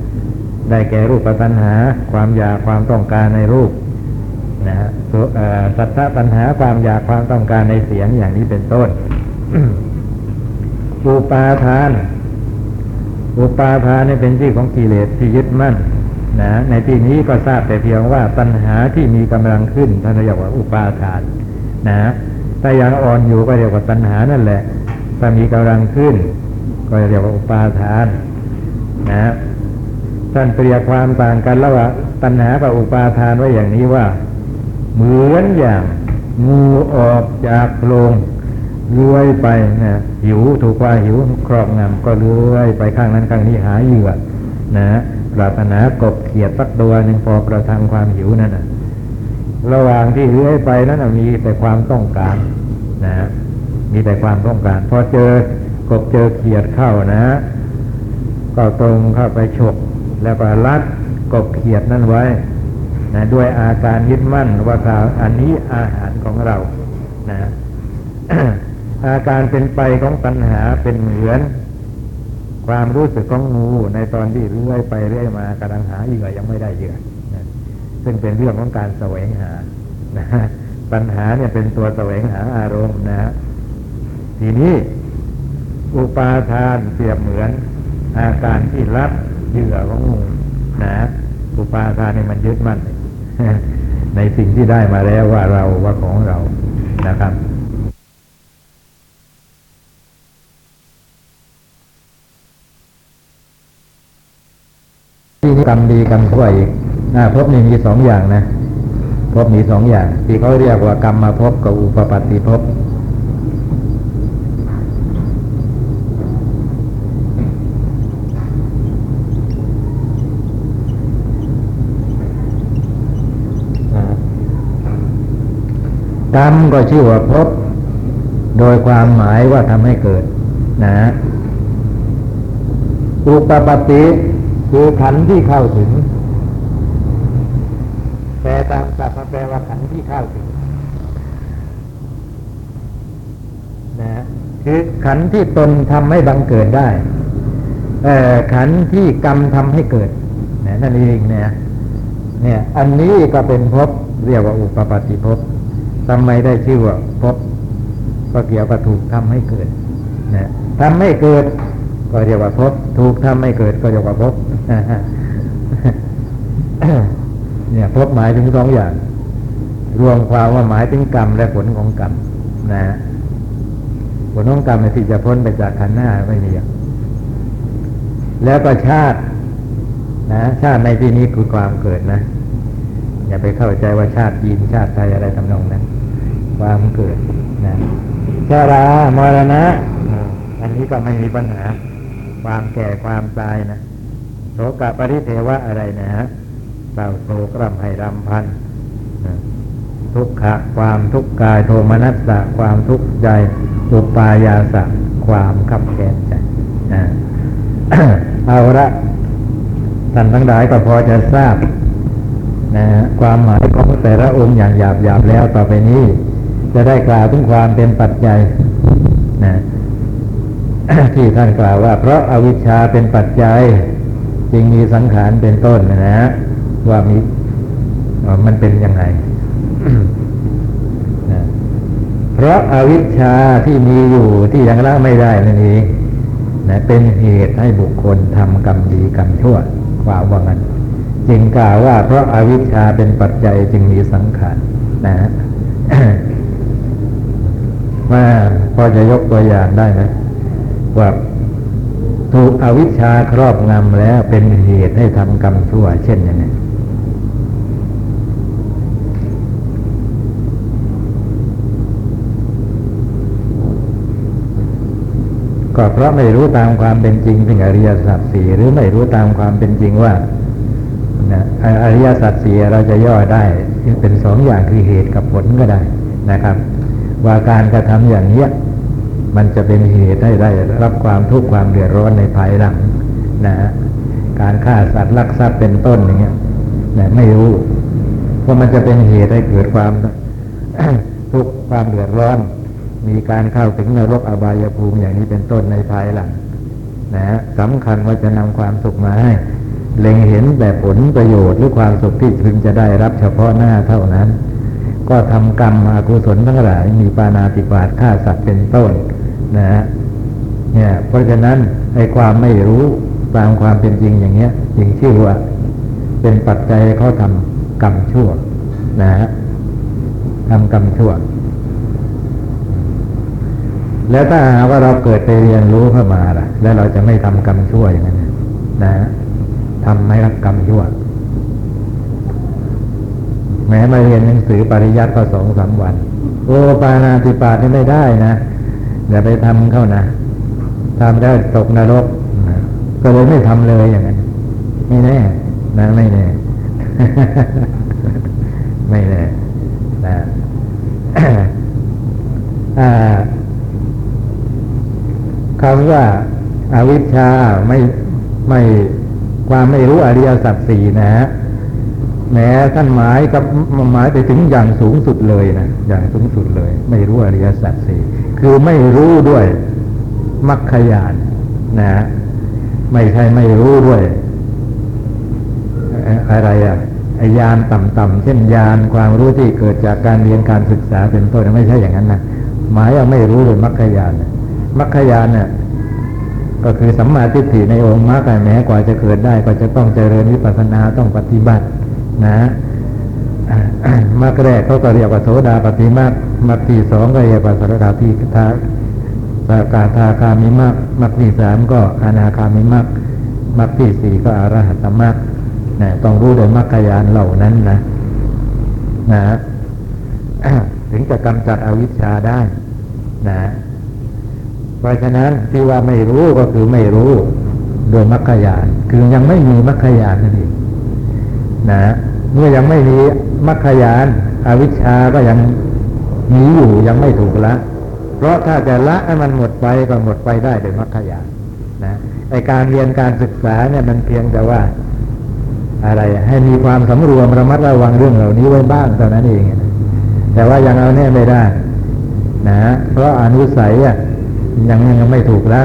ได้แก่รูปตัณหา ความอยากความต้องการในรูปนะฮะสัทธตัณหาความอยากความต้องการในเสียงอย่างนี้เป็นต้นอุปาทาน อุปาทานเป็นที่ของกิเลสที่ยึดมั่นนะในที่นี้ก็ทราบแต่เพียงว่าตัณหาที่มีกำลังขึ้นท่านเรียกว่าอุปาทานนะถ้ายังอ่อนอยู่ก็เรียกว่าตัณหานั่นแหละ ถ้ามีกำลังขึ้น ก็เรียกว่าอุปาทานนะท่านเปรียบความต่างกันระหว่างตัณหากับอุปาทานไว้อย่างนี้ว่า เหมือนอย่างงูออกจากโพรง เลื้อยไปนะหิวถูกว่าหิวครอบงำก็เลื้อยไปข้างนั้นข้างนี้หาเหยื่อนะปรารถนากบเขียดสักตัวหนึ่งพอประทังความหิวนั่นนะระหว่างที่เลื้อยไปนั้นมีแต่ความต้องการนะมีแต่ความต้องการพอเจอกบเจอเขียดเข้านะ ก็ตรงเข้าไปฉกแล้วก็รัดกบเขียดนั่นไว้นะด้วยอาการยึดมั่นว่าเราอันนี้อาหารของเรา นะ อาการเป็นไปของปัญหาเป็นเหมือน ความรู้สึกของงูในตอนที่เรื่อยไปเรื่อยมากำลังหาเหยื่อยังไม่ได้เหยื่อซึ่งเป็นเรื่องของการแสวงหานะปัญหาเนี่ยเป็นตัวแสวงหาอารมณ์นะ ทีนี้อุปาทานเปรียบเหมือน อาการที่รับเหยื่อของงูนะ อุปาทานเนี่ยมันยึดมั่นในสิ่งที่ได้มาแล้วว่าเราว่าของเรานะครับ ที่นี่กรรมดีกรรมชั่วอีกอ่าภพนี่มีสองอย่างนะภพมีสองอย่าง ที่เขาเรียกว่ากรรมมาภพกับอุปปัตติภพอ่ากรรมก็ชื่อว่าภพโดยความหมายว่าทำให้เกิด นะ อุปปติ คือขันที่เข้าถึงแปลตามศัพท์มาแปลว่าขันที่เข้าถึงนะคือขันที่ตนทำให้บังเกิดได้เอ่ขันที่กรรมทำให้เกิดนะนั่นเองเนี่ยเนี่ย อันนี้ก็เป็นภพเรียกว่าอุปปาติภพทำไมได้ชื่อว่าภพก็เกี่ยวกับถูกทำให้เกิดนะทำให้เกิด ก็เรียกว่าภพถูกทำให้เกิดก็เรียกว่าภพ เนี่ยภพหมายถึงสองอย่าง รวมความว่าหมายถึงกรรมและผลของกรรมนะฮะผลของกรรมเนี่ยที่จะพ้นไปจากขันธ์หน้าไม่มีแล้วก็ชาติ นะ ชาติในที่นี้คือความเกิดนะ อย่าไปเข้าใจว่าชาติจีนชาติไทยอะไรทำนองนั้นความเกิดนะชารามรณะ อันนี้ก็ไม่มีปัญหา ความแก่ความตายนะ โสกปริเทวะอะไรนะฮะเศร้าโศกรำไห้รำพัน ทุกขะความทุกข์กายโทมนัสสะความทุกข์ใจ อุปายาสะความขับแค้นใจนะเอาละท่านทั้งหลายก็พอจะทราบนะฮะความหมายของแต่ละองค์อย่างหยาบหยาบๆแล้วต่อไปนี้ จะได้กล่าวถึงความเป็นปัจจัยนะที่ท่านกล่าวว่า เพราะอาวิชชาเป็นปัจจัย จึงมีสังขารเป็นต้นนะฮะว่ามีมันเป็นยังไงเพราะอาวิชชาที่มีอยู่ที่ยังละไม่ได้นั่นเองนะเป็นเหตุให้บุคคลทำกรรมดีกรรมชั่วกล่าว่างั้นจึงกล่าวว่า เพราะอาวิชชาเป็นปัจจัยจึงมีสังขารนะฮะว่าพอจะยกตัวอย่างได้ไหมว่า ถูกอวิชชาครอบงำแล้วเป็นเหตุให้ทำกรรมชั่ว เช่นยังไงก็เพราะไม่รู้ตามความเป็นจริงถึงอริยสัจสี่หรือไม่รู้ตามความเป็นจริงว่านอริยสัจสี่เราจะย่อได้เป็นสองอย่างคือเหตุกับผลก็ได้นะครับ ว่าการกระทำอย่างเนี้ย มันจะเป็นเหตุให้ได้รับความทุกข์ความเดือดร้อนในภายหลังนะการฆ่าสัตว์ลักทรัพย์เป็นต้นอย่างเงี้ยนะไม่รู้ว่ามันจะเป็นเหตุให้เกิดความทุกข์ความเดือดร้อน มีการเข้าถึงนรกอบายภูมิอย่างนี้เป็นต้นในภายหลังนะฮะสำคัญว่าจะนำความสุขมาให้ เล็งเห็นแต่ผลประโยชน์หรือความสุขที่พึงจะได้รับเฉพาะหน้าเท่านั้น ก็ทำกรรมอากุศลทั้งหลาย มีปานาติบาตฆ่าสัตว์เป็นต้น นะฮะเนี่ยเพราะฉะนั้นไอ้ความไม่รู้ตามความเป็นจริงอย่างเงี้ยจึงชื่อว่าเป็นปัจจัยเขาทำกรรมชั่ว นะฮะทำกรรมชั่ว แล้วถ้าหากว่าเราเกิดไปเรียนรู้เข้ามาล่ะ แล้วเราจะไม่ทำกรรมชั่วอย่างนั้นนะฮะทำไม่รับกรรมชั่ว แม้มาเรียนหนังสือปริยัติก็สองสามวัน โอ้ปานาติปาตนี่ไม่ได้นะ อย่าไปทำเข้านะทำได้ตกนรกก็เลยไม่ทำเลยอย่างนั้นไม่แน่นะไม่แน่ ไม่แน่นะอ่คำว่าอาวิชชาไม่ไม่ความไม่รู้อริยสัจสี่นะฮะแม้ท่านหมายกับหมายไปถึงอย่างสูงสุดเลยนะอย่างสูงสุดเลย ไม่รู้อริยสัจสี่ คือไม่รู้ด้วยมรรคญาณนะฮะไม่ใช่ไม่รู้ด้วย อะไรอะไอยานต่ำๆเช่นยานความรู้ที่เกิดจากการเรียนการศึกษาเป็นต้นไม่ใช่อย่างนั้นนะหมายว่าไม่รู้เลยมรรคญานมรรคญาณเนี่ยก็คือสัมมาทิฏฐิในองค์มรรคแม้กว่าจะเกิดได้ก็จะต้องเจริญวิปัสสนาต้องปฏิบัติ นะ มรรคแรกเขาก็เรียกว่าโสดาปฏิมรรคมรรคที่สองก็เรียกว่าสัรดาทิทาสากาทาคามิมรรคมรรคที่สามก็อนาคามิมรรคมรรคที่สี่ก็อรหัตมรรคนะต้องรู้โดยมรรคยานเหล่านั้นนะนะถึงจะกำจัดอวิชชาได้นะ เพราะฉะนั้นที่ว่าไม่รู้ก็คือไม่รู้โดยมรรคยาน คือยังไม่มีมรรคยานนั่นเองนะ เมื่อยังไม่มี มรรคยานอวิชชาก็ยังมีอยู่ยังไม่ถูกละ เพราะถ้าจะละให้มันหมดไปก็หมดไปได้โดยมรรคยานนะไอการเรียนการศึกษาเนี่ยมันเพียงแต่ว่า อะไร ให้มีความสำรวมระมัดระวังเรื่องเหล่านี้ไว้บ้างเท่านั้นเองแต่ว่ายังเอาแน่ไม่ได้ นะ เพราะอนุสัยอะยังยังไม่ถูกละ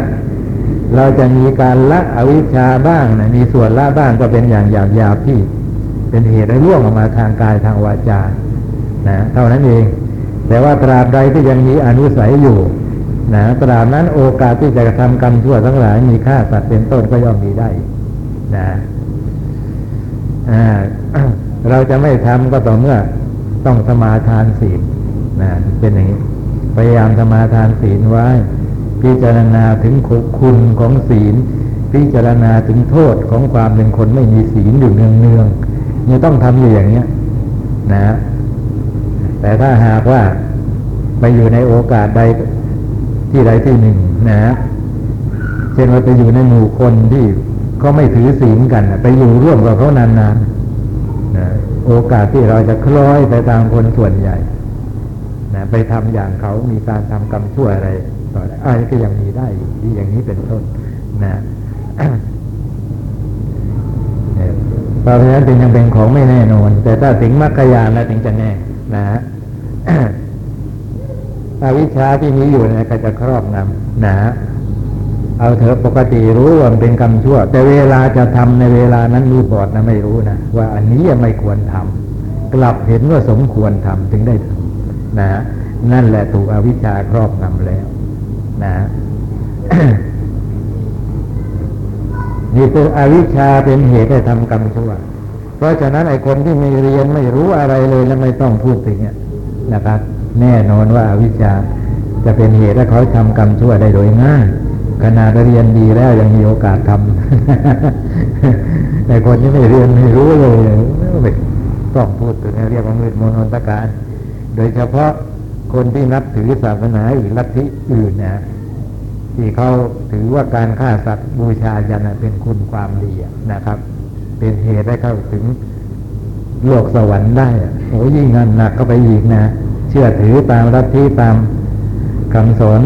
เราจะมีการละอวิชชาบ้างนะมีส่วนละบ้างก็เป็นอย่างยาบหยาบๆที่ เป็นเหตุให้ล่วงออกมาทางกายทางวาจานะเท่านั้นเอง แต่ว่าตราบใดที่ยังมีอนุสัยอยู่นะตราบนั้นโอกาสที่จะกระทำกรรมชั่วทั้งหลายมีค่าสัตว์เป็นต้นก็ย่อมมีได้นะเราจะไม่ทำก็ต่อเมื่อต้องสมาทานศีลนะเป็นอย่างนี้พยายามสมาทานศีลไว้ พิจารณาถึงคุณของศีล พิจารณาถึงโทษของความเป็นคนไม่มีศีลอยู่เนืองเนืองๆ เนี่ยต้องทำอยู่อย่างเนี้ยนะแต่ถ้าหากว่าไปอยู่ในโอกาสใดที่ใดที่หนึ่งนะเช่นว่าไปอยู่ในหมู่คนที่เขาไม่ถือศีลกันไปอยู่ร่วมกับเขานานๆนะโอกาสที่เราจะคล้อยไปตามคนส่วนใหญ่นะไปทำอย่างเขามีการทำกรรมชั่วอะไรต่ออะไรอะไรก็ยังมีได้อยู่ที่อย่างนี้เป็นต้นนะ ราะฉะนั้นจึงยังเป็นของไม่แน่นอน แต่ถ้าถึงมรรคยานแล้วถึงจะแน่นะฮะอวิชชาที่มีอยู่เนี่ยก็จะครอบงำนะฮะเอาเถอะปกติรู้ว่าเป็นกรรมชั่ว แต่เวลาจะทำในเวลานั้นมือบอดนะไม่รู้นะว่าอันนี้ยังไม่ควรทำกลับเห็นว่าสมควรทำถึงได้ทำนะฮะนั่นแหละถูกอวิชชาครอบงำแล้ว นะ นี่คืออวิชชาเป็นเหตุให้ทำกรรมชั่ว เพราะฉะนั้นไอ้คนที่ไม่เรียนไม่รู้อะไรเลยแล้วไม่ต้องพูดถึงเนี่ยนะครับ แน่นอนว่าอาวิชชาจะเป็นเหตุให้เขาทำกรรมชั่วได้โดยง่ายขนาดเรียนดีแล้วยังมีโอกาสทำแต่คนที่ไม่เรียนไม่รู้เลยไม่ต้องพูดถึงเรียกว่ามืดมนอนตการ โดยเฉพาะคนที่นับถือศาสนาอื่นลัทธิอื่นนะ ที่เขาถือว่าการฆ่าสัตว์บูชายันเป็นคุณความดีนะครับ เป็นเหตุให้เข้าถึงโลกสวรรค์ได้อะโอ้ยิ่งนั่นหนักก็ไปอีกนะ เชื่อถือตามลัทธิตามคำสอน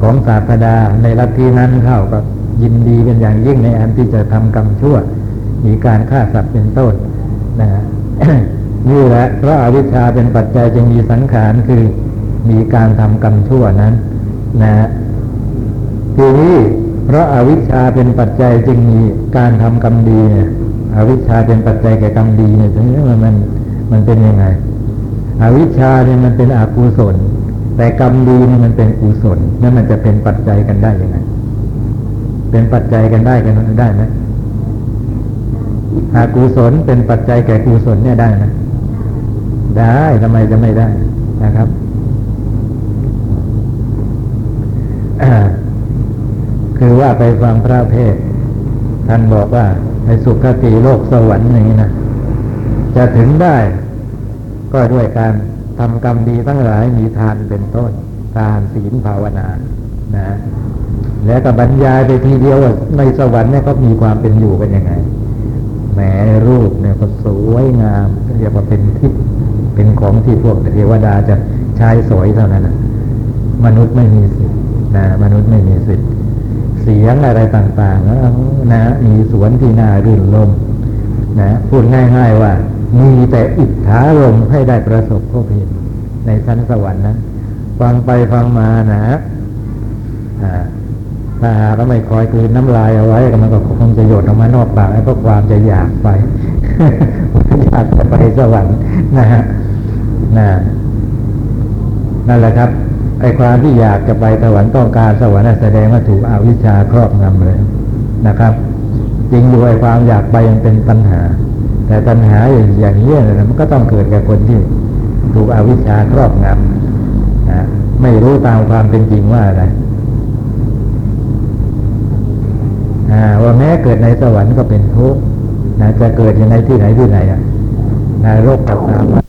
ของศาสดาในลัทธินั้นเข้าก็ยินดีเป็นอย่างยิ่งในอันที่จะทำกรรมชั่ว มีการฆ่าสัตว์เป็นต้นนะฮะนี่แหละเพราะอาวิชชาเป็นปัจจัยจึงมีสังขารคือมีการทำกรรมชั่วนั้น นะ ทีนี้เพราะอาวิชชาเป็นปัจจัยจึงมีการทำกรรมดีเนี่ยอวิชชาเป็นปัจจัยแก่กรรมดีเนี่ยทีนี้มันมันมันเป็นยังไง อวิชชาเนี่ยมันเป็นอกุศล แต่กรรมดีเนี่ยมันเป็นกุศลนั่นมันจะเป็นปัจจัยกันได้ยังไง เป็นปัจจัยกันได้กันได้ไหมอกุศลเป็นปัจจัยแก่กุศลเนี่ยได้ไหมได้ทำไมจะไม่ได้นะครับ คือว่าไปฟังพระเทศท่านบอกว่าในสุขติโลกสวรรค์อย่างนี้นะจะถึงได้ก็ด้วยการทำกรรมดีทั้งหลายมีทานเป็นต้น ทานศีลภาวนานะ แล้วก็บรรยายไปทีเดียวว่าในสวรรค์เนี่ยก็มีความเป็นอยู่เป็นยังไงแหมรูปเนี่ยก็สวยงามเรียกว่าเป็นทิพย์เป็นของที่พวกเทวดาจะใช้สอยเท่านั้นนะมนุษย์ไม่มีสิทธิ์นะมนุษย์ไม่มีสิทธิ์ เสียงอะไรต่างๆนะนะมีสวนที่น่ารื่นรมนะพูดง่าย ๆว่า มีแต่อิทธารมให้ได้ประสบพบเห็นในชั้นสวรรค์นั้นฟังไปฟังมานะอ่าถ้าหาก็ไม่คอยคืนน้ำลายเอาไว้มันก็คงจะหยดออกมานอกปากเพราะความจะอยากไปอยากจะไปสวรรค์นะฮะนะนั่นแหละครับ ไอ้ความที่อยากจะไปสวรรค์ต้องการสวรรค์แสดงว่าถูกอวิชชาครอบงำเลยนะครับจริงอยู่ไอ้ความอยากไปยังเป็นปัญหา แต่ปัญหาอย่างอย่างนี้นะมันก็ต้องเกิดแก่คนที่ถูกอวิชชาครอบงำนะไม่รู้ตามความเป็นจริงว่าอะไรอ่าว่าแม้เกิดในสวรรค์ก็เป็นทุกข์นะจะเกิดยังไงที่ไหนที่ไหนอะนรกกับสาม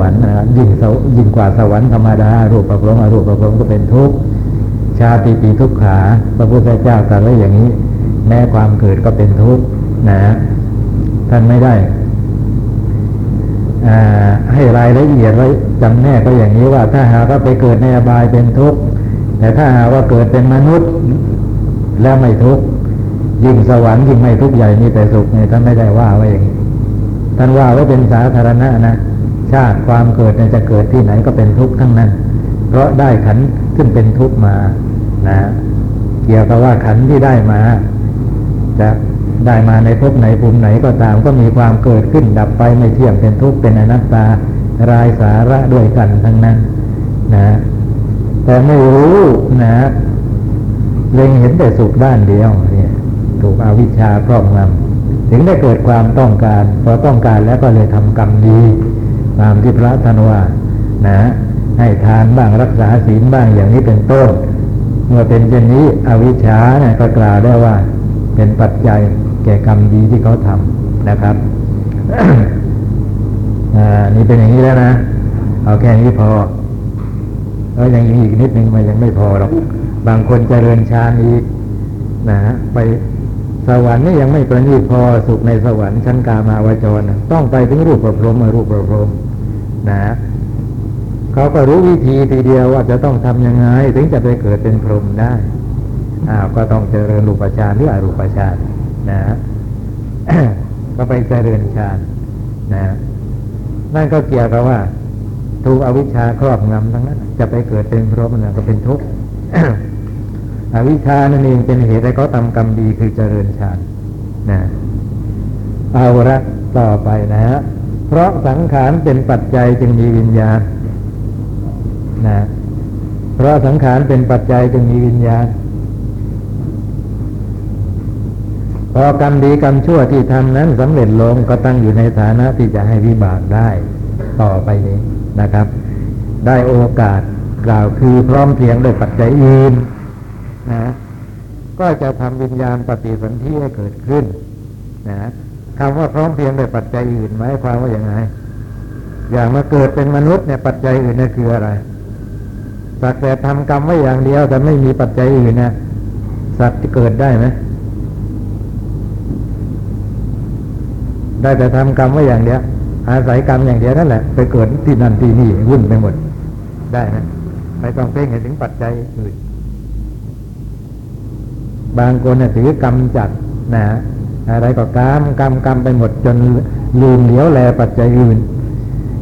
วรรค์นะยิ่งสวยิ่งกว่าสวรรค์ธรรมดารูปประพรมอรูปประพรมก็เป็นทุกข์ชาติปีทุกขาพระพุทธเจ้าตรัสไว้อย่างนี้ แม้ความเกิดก็เป็นทุกข์นะท่านไม่ได้ให้รายละเอียดไว้จำแนกก็อย่างนี้ว่า ถ้าหากว่าไปเกิดในอบายเป็นทุกข์แต่ถ้าหากว่าเกิดเป็นมนุษย์แล้วไม่ทุกข์ยิ่งสวรรค์ยิ่งไม่ทุกข์ใหญ่มีแต่สุขเนี่ยท่านไม่ได้ว่าไว้อย่างนี้ท่านว่าไว้เป็นสาธารณะนะ ชาติความเกิดจะเกิดที่ไหนก็เป็นทุกข์ทั้งนั้น เพราะได้ขันขึ้นเป็นทุกข์มานะเกี่ยวกับว่าขันที่ได้มาจะได้มาในภพไหนภูมิไหนก็ตามก็มีความเกิดขึ้นดับไปไม่เที่ยงเป็นทุกข์เป็นอนัตตารายสาระด้วยกันทั้งนั้นนะแต่ไม่รู้นะเล็งเห็นแต่สุขด้านเดียวเนี่ยถูกอวิชชาครอบงำถึงได้เกิดความต้องการพอต้องการแล้วก็เลยทำกรรมดี ตามที่พระท่านว่านะให้ทานบ้างรักษาศีลบ้างอย่างนี้เป็นต้น เมื่อเป็นเช่นนี้อวิชชาเนี่ยก็กล่าวได้ว่า เป็นปัจจัยแก่กรรมดีที่เขาทำนะครับอ่านี่เป็นอย่างนี้แล้วนะเอาแค่นี้พอแล้วยังอีกนิดนึงมันยังไม่พอหรอก บางคนเจริญฌานอีกนะฮะไป สวรรค์นี่ยังไม่ประณีตพอสุขในสวรรค์ชั้นกามาวจร ต้องไปถึงรูปประพรหมรูปประพรมนะเขาก็รู้วิธีทีเดียวว่าจะต้องทำยังไง ถึงจะไปเกิดเป็นพรหมได้อ้าวก็ต้องเจริญรูปฌานหรืออรูปฌานนะฮะก็ไปเจริญฌานนะนั่นก็เกี่ยวกับว่าถูกอวิชชาครอบงำทั้งนั้นจะไปเกิดเป็นพรหมนะก็เป็นทุกข์ อวิชานั่นเองเป็นเหตุให้เขาทำกรรมดีคือเจริญฌานนะเอาละต่อไปนะฮะเพราะสังขารเป็นปัจจัยจึงมีวิญญาณนะเพราะสังขารเป็นปัจจัยจึงมีวิญญาณพอกรรมดีกรรมชั่วที่ทำนั้นสำเร็จลงก็ตั้งอยู่ในฐานะที่จะให้วิบากได้ต่อไปนี้นะครับ ได้โอกาสกล่าวคือพร้อมเพียงด้วยปัจจัยอื่น นะ ก็จะทำวิญญาณปฏิสนธิให้เกิดขึ้น นะคำว่าพร้อมเพียงด้วยปัจจัยอื่นหมายความว่าอย่างไง อย่างมาเกิดเป็นมนุษย์เนี่ยปัจจัยอื่นนั่คืออะไรสักแต่ทำกรรมไว้อย่างเดียวแต่ไม่มีปัจจัยอื่นนะสัตว์จะเกิดได้ไหมได้แต่ทำกรรมไว้อย่างเดียวอาศัยกรรมอย่างเดียวนั่นแหละไปเกิดที่นั่นที่นี่วุ่นไปหมด ได้นะไม่ต้องเพ่งให้ถึงปัจจัย บางคนเนี่ยถือกรรมจัดนะอะไรก็กรรมกรรมกรรมไปหมดจนลืมเหลียวแลปัจจัยอื่น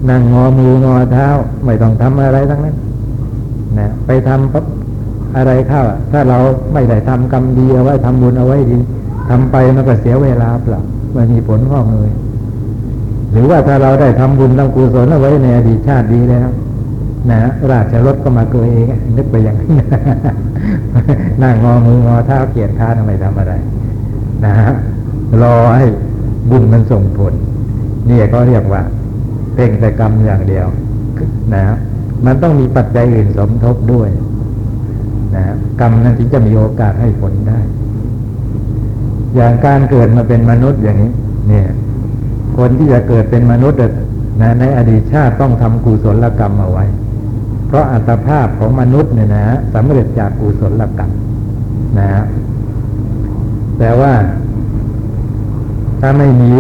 นั่งงอมืองอเท้าไม่ต้องทำอะไรทั้งนั้นนะไปทำปั๊บอะไรเข้าถ้าเราไม่ได้ทำกรรมดีเอาไว้ทำบุญเอาไว้ดีทำไปมันก็เสียเวลาเปล่าไม่มีผลข้องเลย หรือว่าถ้าเราได้ทำบุญทำกุศลเอาไว้ในอดีตชาติดีแล้ว นะราชรถก็มาเกยเองนึกไปอย่างนี้นั่งงอมืองอเท้าเกียรค้าทำไมทำอะไร นะฮะรอให้บุญมันส่งผลนี่ก็เรียกว่าเพ่งแต่กรรมอย่างเดียว นะฮะมันต้องมีปัจจัยอื่นสมทบด้วย นะฮะกรรมนั้นถึงจะมีโอกาสให้ผลได้ อย่างการเกิดมาเป็นมนุษย์อย่างนี้ เนี่ย คนที่จะเกิดเป็นมนุษย์ นะในอดีตชาติต้องทำกุศลกรรมเอาไว้ เพราะอัตภาพของมนุษย์เนี่ยนะสำเร็จจากกุศลกรรมนะแต่ว่าถ้าไม่มี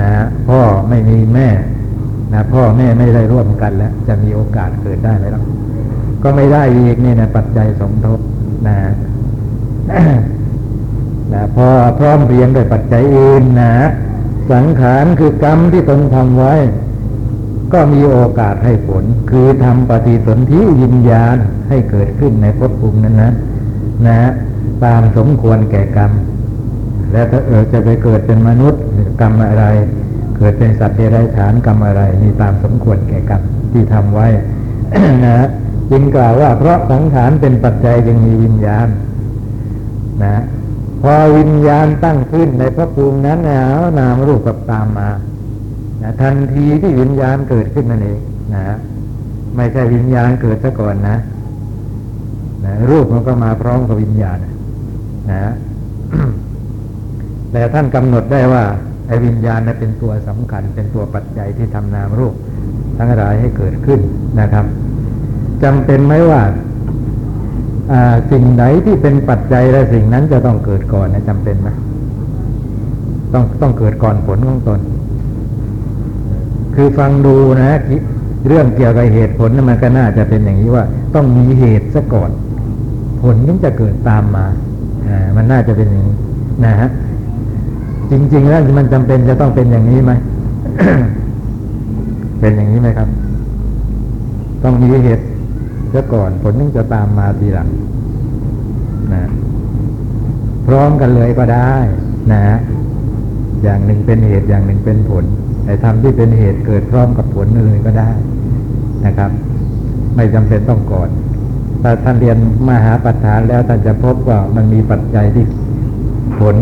นะพ่อไม่มีแม่นะพ่อแม่ไม่ได้ร่วมกันแล้ว จะมีโอกาสเกิดได้ไหมล่ะก็ไม่ได้อีกนี่นะปัจจัยสมทบนะนะพอพร้อมเรียงด้วยปัจจัยอื่นนะ สังขารคือกรรมที่ตนทำไว้ ก็มีโอกาสให้ผล คือทำปฏิสนธิวิญญาณให้เกิดขึ้นในภพภูมินั้นนะนะตามสมควรแก่กรรม และถ้าเออจะไปเกิดเป็นมนุษย์กรรมอะไร เกิดเป็นสัตว์เดรัจฉานกรรมอะไรมีตามสมควรแก่กรรมที่ทำไว้นะจึงกล่าวว่าเพราะสังขารเป็นปัจจัยจึงมีวิญญาณ นะ พอวิญญาณตั้งขึ้นในพระภูมินั้นนะนามรูปกับตามมานะทันทีที่วิญญาณเกิดขึ้นนั่นเองนะไม่ใช่วิญญาณเกิดซะก่อนนะนะรูปมันก็มาพร้อมกับวิญญาณนะแต่ท่านกำหนดได้ว่าไอ้วิญญาณเป็นตัวสำคัญ เป็นตัวปัจจัยที่ทำนามรูป ทั้งหลายให้เกิดขึ้นนะครับจำเป็นไหมว่า สิ่งไหนที่เป็นปัจจัยและสิ่งนั้นจะต้องเกิดก่อนนะจำเป็นไหมต้องต้องเกิดก่อนผลของตน คือฟังดูนะ เรื่องเกี่ยวกับเหตุผลมันก็น่าจะเป็นอย่างนี้ว่า ต้องมีเหตุซะก่อน ผลถึงจะเกิดตามมาอ่ามันน่าจะเป็นอย่างนี้ นะฮะจริง ๆ แล้วมันจำเป็นจะต้องเป็นอย่างนี้ไหมเป็นอย่างนี้ไหมครับ ต้องมีเหตุ ซะก่อน ผลถึงจะตามมาทีหลังนะพร้อมกันเลยก็ได้นะอย่างหนึ่งเป็นเหตุอย่างหนึ่งเป็นผลไอ้ทำที่เป็นเหตุเกิดพร้อมกับผลเลยก็ได้นะครับ ไม่จำเป็นต้องก่อนถ้าท่านเรียนมหาปัฏฐานแล้วท่านจะพบว่ามันมีปัจจัยที่ผล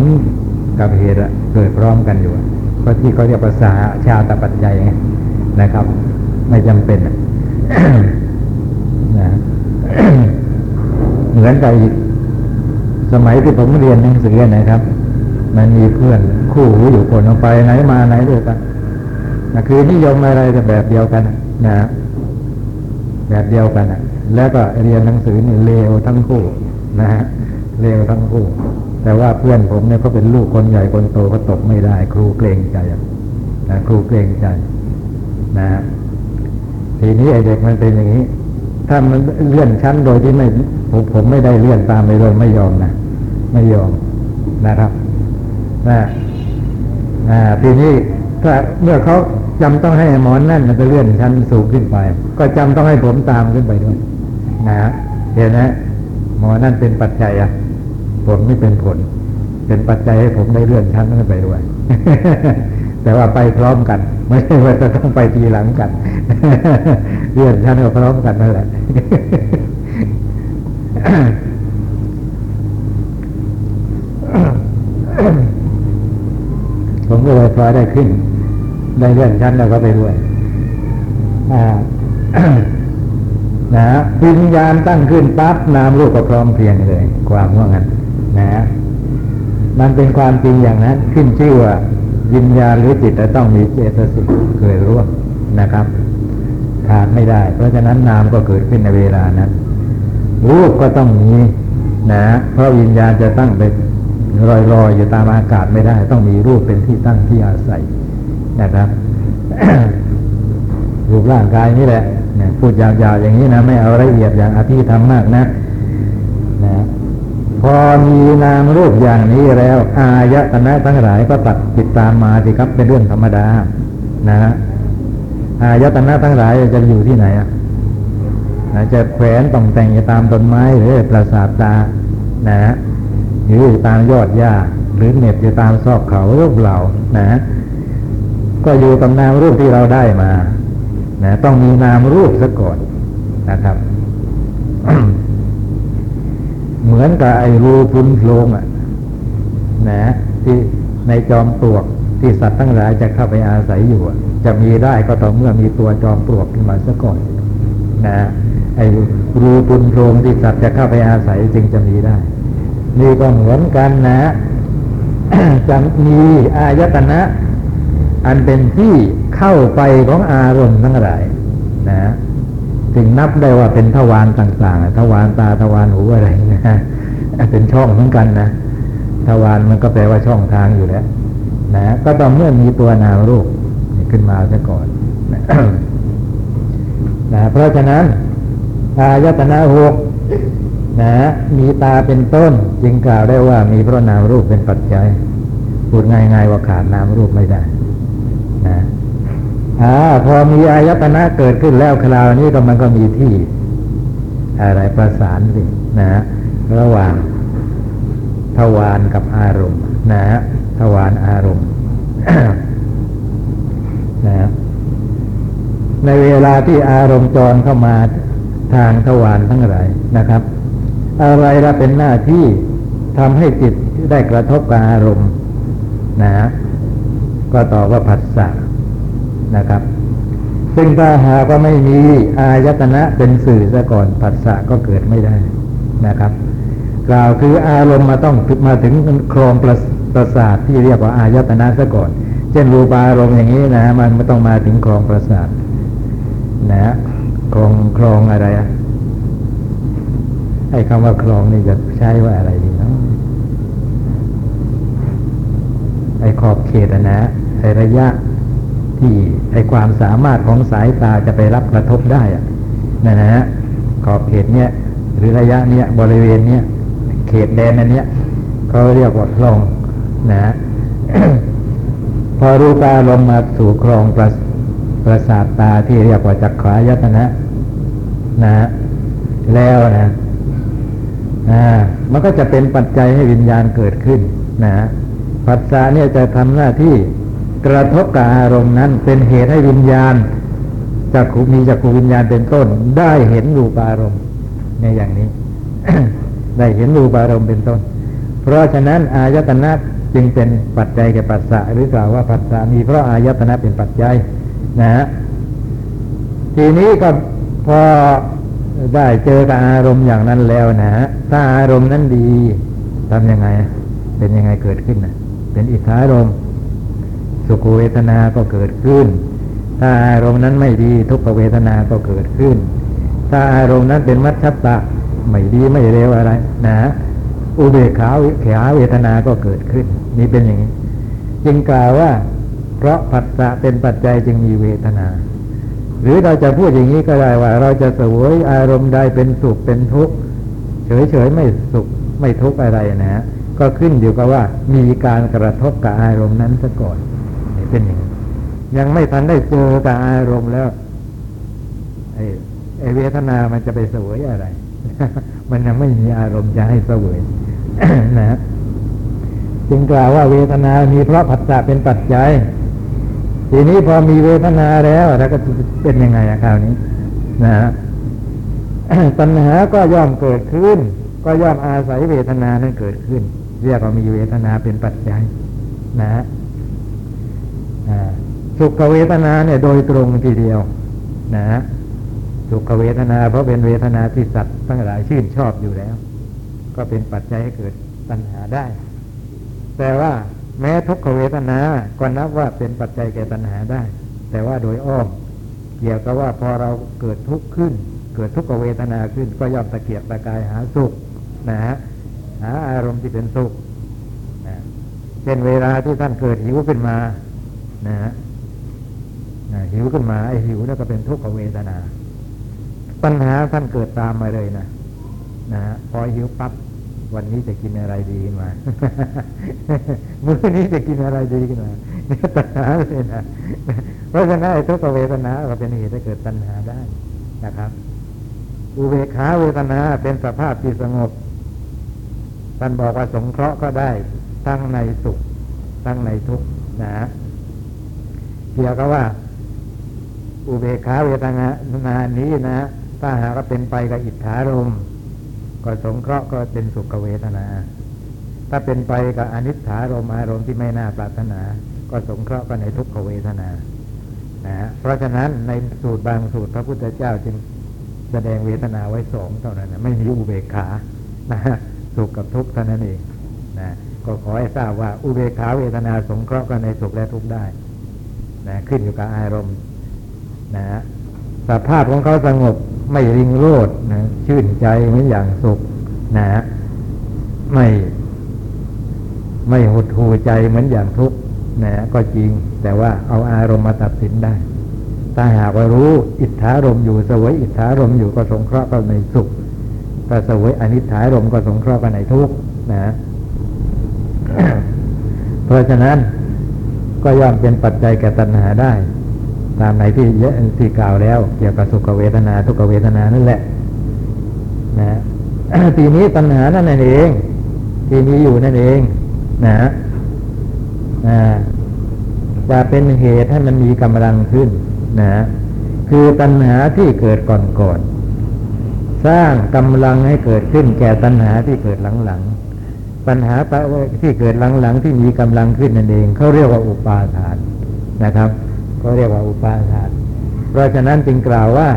กับเหตุอะเกิดพร้อมกันอยู่ก็ที่เขาเรียกภาษาชาตปัจจัยไงนะครับ ไม่จำเป็น เหมือนกับสมัยที่ผมเรียนหนังสือนะครับ มันมีเพื่อนคู่หูอยู่คนลงไปไหนมาไหนด้วยกันนะคือนิยมอะไรจะแบบเดียวกันนะแบบเดียวกันนะแล้วก็เรียนหนังสือนี่เลวทั้งคู่ นะฮะเลวทั้งคู่ แต่ว่าเพื่อนผมเนี่ยเขาเป็นลูกคนใหญ่คนโตเขาตกไม่ได้ ครูเกรงใจนะครูเกรงใจ นะฮะทีนี้ไอเด็กมันเป็นอย่างนี้ ถ้ามันเลื่อนชั้นโดยที่ไม่ผมผมไม่ได้เลื่อนตามไปเลยไม่ยอมนะไม่ยอมนะครับนะอ่าทีนี้ถ้าเมื่อเขาจำต้องให้หมอนนั่นมันจะเลื่อนชั้นสูงขึ้นไป ก็จำต้องให้ผมตามขึ้นไปด้วยนะฮะเห็นไหมหมอนั่นเป็นปัจจัยอะผมไม่เป็นผล เป็นปัจจัยให้ผมได้เลื่อนชั้นขึ้นไปด้วย แต่ว่าไปพร้อมกัน ไม่ใช่ว่าจะต้องไปทีหลังกันเลื่อนชั้นก็พร้อมกันนั่นแหละผมก็เลยพอได้ขึ้น ได้เลื่อนชั้นแล้วก็ไปด้วยนะวิญญาณตั้งขึ้นปั๊บนามรูปก็พร้อมเพียงเลย ความว่างั้นนะมันเป็นความจริงอย่างนั้น ขึ้นชื่อว่า วิญญาณหรือจิตจะต้องมีเจตสิกเกิดร่วมนะครับขาดไม่ได้ เพราะฉะนั้นนามก็เกิดขึ้นในเวลานั้น รูปก็ต้องมีนะเพราะวิญญาณจะตั้งไปลอยๆอยู่ตามอากาศไม่ได้ ต้องมีรูปเป็นที่ตั้งที่อาศัยนะครับรูปร่างกายนี่แหละเนี่ยพูดยาวๆอย่างนี้นะ ไม่เอาละเอียดอย่างอภิธรรมมากนะ พอมีนามรูปอย่างนี้แล้ว อายตนะทั้งหลายก็ตัดติดตามมาสิครับเป็นเรื่องธรรมดา นะฮะอายตนะทั้งหลายจะอยู่ที่ไหนอะจะแขวนต้องแต่งอยู่ตามต้นไม้หรือปราสาทตา นะฮะหรือยู่ตามยอดหญ้าหรือเหน็บอยู่ตามซอกเขารูปเหล่านะก็อยู่กับนามรูปที่เราได้มา นะ ต้องมีนามรูปซะก่อนนะครับ เหมือนกับไอ้รูพุนโพรงอะนะที่ในจอมปลวกที่สัตว์ทั้งหลายจะเข้าไปอาศัยอยู่อะจะมีได้ก็ต่อเมื่อมีตัวจอมปลวกขึ้นมาซะก่อนนะไอ้รูพุนโพรงที่สัตว์จะเข้าไปอาศัยจึงจะมีได้ นี่ก็เหมือนกันนะจะมีอายตนะ อันเป็นที่เข้าไปของอารมณ์ทั้งหลายนะ จึงนับได้ว่าเป็นทวารต่างๆทวารตาทวารหูอะไรนะเป็นช่องเหมือนกันนะทวารมันก็แปลว่าช่องทางอยู่แล้วนะก็ต้องเมื่อมีตัวนามรูปขึ้นมาซะก่อนนะนะเพราะฉะนั้นอายตนะหกนะมีตาเป็นต้น จึงกล่าวได้ว่ามีพระนามรูปเป็นปัจจัยพูดง่ายๆว่าขาดนามรูปไม่ได้ อ่าพอมีอายตนะเกิดขึ้นแล้วคราวนี้ก็มันก็มีที่ อะไรประสานสินะ ระหว่างทวารกับอารมณ์ นะฮะทวารอารมณ์นะในเวลาที่อารมณ์จรเข้ามาทางทวารทั้งหลายนะครับ อะไรละเป็นหน้าที่ทำให้จิตได้กระทบกับอารมณ์ นะก็ตอบว่าผัสสะ นะครับ ซึ่งถ้าหากว่าไม่มีอายตนะเป็นสื่อซะก่อนผัสสะก็เกิดไม่ได้นะครับ กล่าวคืออารมณ์มาต้องมาถึงโครงประประสาทที่เรียกว่าอายตนะซะก่อน เช่นรูปารมณ์อย่างนี้นะมันไม่ต้องมาถึงโครงประสาทนะครงโครงอะไรอะไอ้คำว่าครงนี่จะใช้ว่าอะไรดีเนาะไอ้ขอบเขตนะไอ้ระยะ ที่ไอความสามารถของสายตาจะไปรับกระทบได้นะฮะขอบเขตเนี้ยหรือระยะเนี้ยบริเวณเนี้ยเขตแดนอันเนี้ยเขาเรียกว่าโครงนะพอรูปารมณ์มาสู่โครงประประสาทตาที่เรียกว่าจักขายตนะนะฮะแล้วนะอ่ามันก็จะเป็นปัจจัยให้วิญญาณเกิดขึ้นนะฮะปัสสะเนี่ยจะทำหน้าที่ กระทบกับอารมณ์นั้นเป็นเหตุให้วิญญาณจักขูมีจักขูวิญญาณเป็นต้น ได้เห็นรูปารมณ์ในอย่างนี้ ได้เห็นรูปารมณ์เป็นต้น เพราะฉะนั้นอายตนะจึงเป็นปัจจัยแก่ปัสสะหรือกล่าวว่าปัสสะมีเพราะอายตนะเป็นปัจจัยนะฮะทีนี้ก็พอได้เจอกับอารมณ์อย่างนั้นแล้วนะฮะถ้าอารมณ์นั้นดีทำยังไง เป็นยังไงเกิดขึ้นนะเป็นอิทธารมณ์ สุขเวทนาก็เกิดขึ้น ถ้าอารมณ์นั้นไม่ดีทุกขเวทนาก็เกิดขึ้น ถ้าอารมณ์นั้นเป็นมัชชัตตะไม่ดีไม่เร็วอะไร นะอุเบกขาเขาเวทนาก็เกิดขึ้น นี่เป็นอย่างนี้ จึงกล่าวว่า เพราะผัสสะเป็นปัจจัยจึงมีเวทนา หรือเราจะพูดอย่างนี้ก็ได้ว่า เราจะสวยอารมณ์ใดเป็นสุขเป็นทุกข์เฉยๆไม่สุขไม่ทุกข์อะไรนะฮะก็ขึ้นอยู่กับว่ามีการกระทบกับอารมณ์นั้นซะก่อน เป็นอย่างนี้ยังไม่ทันได้เจอกับอารมณ์แล้วไอ้เวทนามันจะไปเสวยอะไร มันยังไม่มีอารมณ์จะให้เสวยนะฮะจึงกล่าวว่าเวทนามีเพราะผัสสะเป็นปัจจัย ทีนี้พอมีเวทนาแล้วแล้วก็เป็นยังไงอะคราวนี้ นะฮะปัญหาก็ย่อมเกิดขึ้น ก็ย่อมอาศัยเวทนานั้นเกิดขึ้น เรียกว่ามีเวทนาเป็นปัจจัย นะฮะ สุขเวทนาเนี่ยโดยตรงทีเดียว นะฮะสุขเวทนา เพราะเป็นเวทนาที่สัตว์ทั้งหลายชื่นชอบอยู่แล้ว ก็เป็นปัจจัยให้เกิดปัญหาได้ แต่ว่าแม้ทุกขเวทนาก็นับว่าเป็นปัจจัยแก่ตัณหาได้ แต่ว่าโดยอ้อมเกี่ยวกับว่าพอเราเกิดทุกข์ขึ้น เกิดทุกขเวทนาขึ้น ก็ย่อมตะเกียบตะกายหาสุขนะฮะหาอารมณ์ที่เป็นสุขนะเช่นเวลาที่ท่านเกิดหิวขึ้นมานะฮะ หิวขึ้นมาไอ้หิวนั่นก็เป็นทุกขเวทนา ปัญหาท่านเกิดตามมาเลยนะนะฮะพอหิวปั๊บวันนี้จะกินอะไรดีขึ้นมามื้อนี้จะกินอะไรดีขึ้นมาเนี่ยตัณหาเลยนะเพราะฉะนั้นไอทุกขเวทนาก็เป็นเหตุให้เกิดตัณหาได้นะครับ อุเบกขาเวทนาเป็นสภาพที่สงบท่านบอกว่าสงเคราะห์ก็ได้ทั้งในสุขทั้งในทุกข์นะเกี่ยวกับว่า อุเบกขาเวทนานานี้นะถ้าหากเป็นไปกับอิทธารมก็สงเคราะห์ก็เป็นสุขเวทนา ถ้าเป็นไปกับอนิจฐารมอารมณ์ที่ไม่น่าปรารถนา ก็สงเคราะห์ก็ในทุกขเวทนานะเพราะฉะนั้นในสูตรบางสูตรพระพุทธเจ้าจึงแสดงเวทนาไว้สองเท่านั้นนะไม่มีอุเบกขานะสุขกับทุกข์เท่านั้นเองนะก็ขอให้ทราบว่าอุเบกขาเวทนาสงเคราะห์กันในสุขและทุกข์ได้นะขึ้นอยู่กับอารมณ์ นะสภาพของเขาสงบไม่ริงโรดนะชื่นใจเหมือนอย่างสุขนะไม่ ไม่หดหูใจเหมือนอย่างทุกข์นะก็จริง แต่ว่าเอาอารมณ์มาตัดสินได้ถ้าหากว่ารู้อิทธารมอยู่สวยอิทธารมอยู่ก็สงเคราะห์ก็ในสุขก็เสวยอนิจจายลมณ์ก็สงเคราะห์กันในทุกข์นะเพราะฉะนั้นก็ย่อมเป็นปัจจัยแก่ตัณหาได้ ตามในที่เยอะที่กล่าวแล้ว เกี่ยวกับสุขเวทนา ทุกเวทนานั่นแหละนะทีนี้ตัณหานั่นเองที่มีอยู่นั่นเองนะอ่าจะเป็นเหตุให้มันมีกำลังขึ้นนะคือตัณหาที่เกิดก่อนก่อนๆสร้างกำลังให้เกิดขึ้น แก่ตัณหาที่เกิดหลังๆปัญหาที่เกิดหลังๆที่มีกำลังขึ้นนั่นเองเขาเรียกว่าอุปาทานนะครับ เขาเรียกว่าอุปาทาน เพราะฉะนั้นจึงกล่าวว่า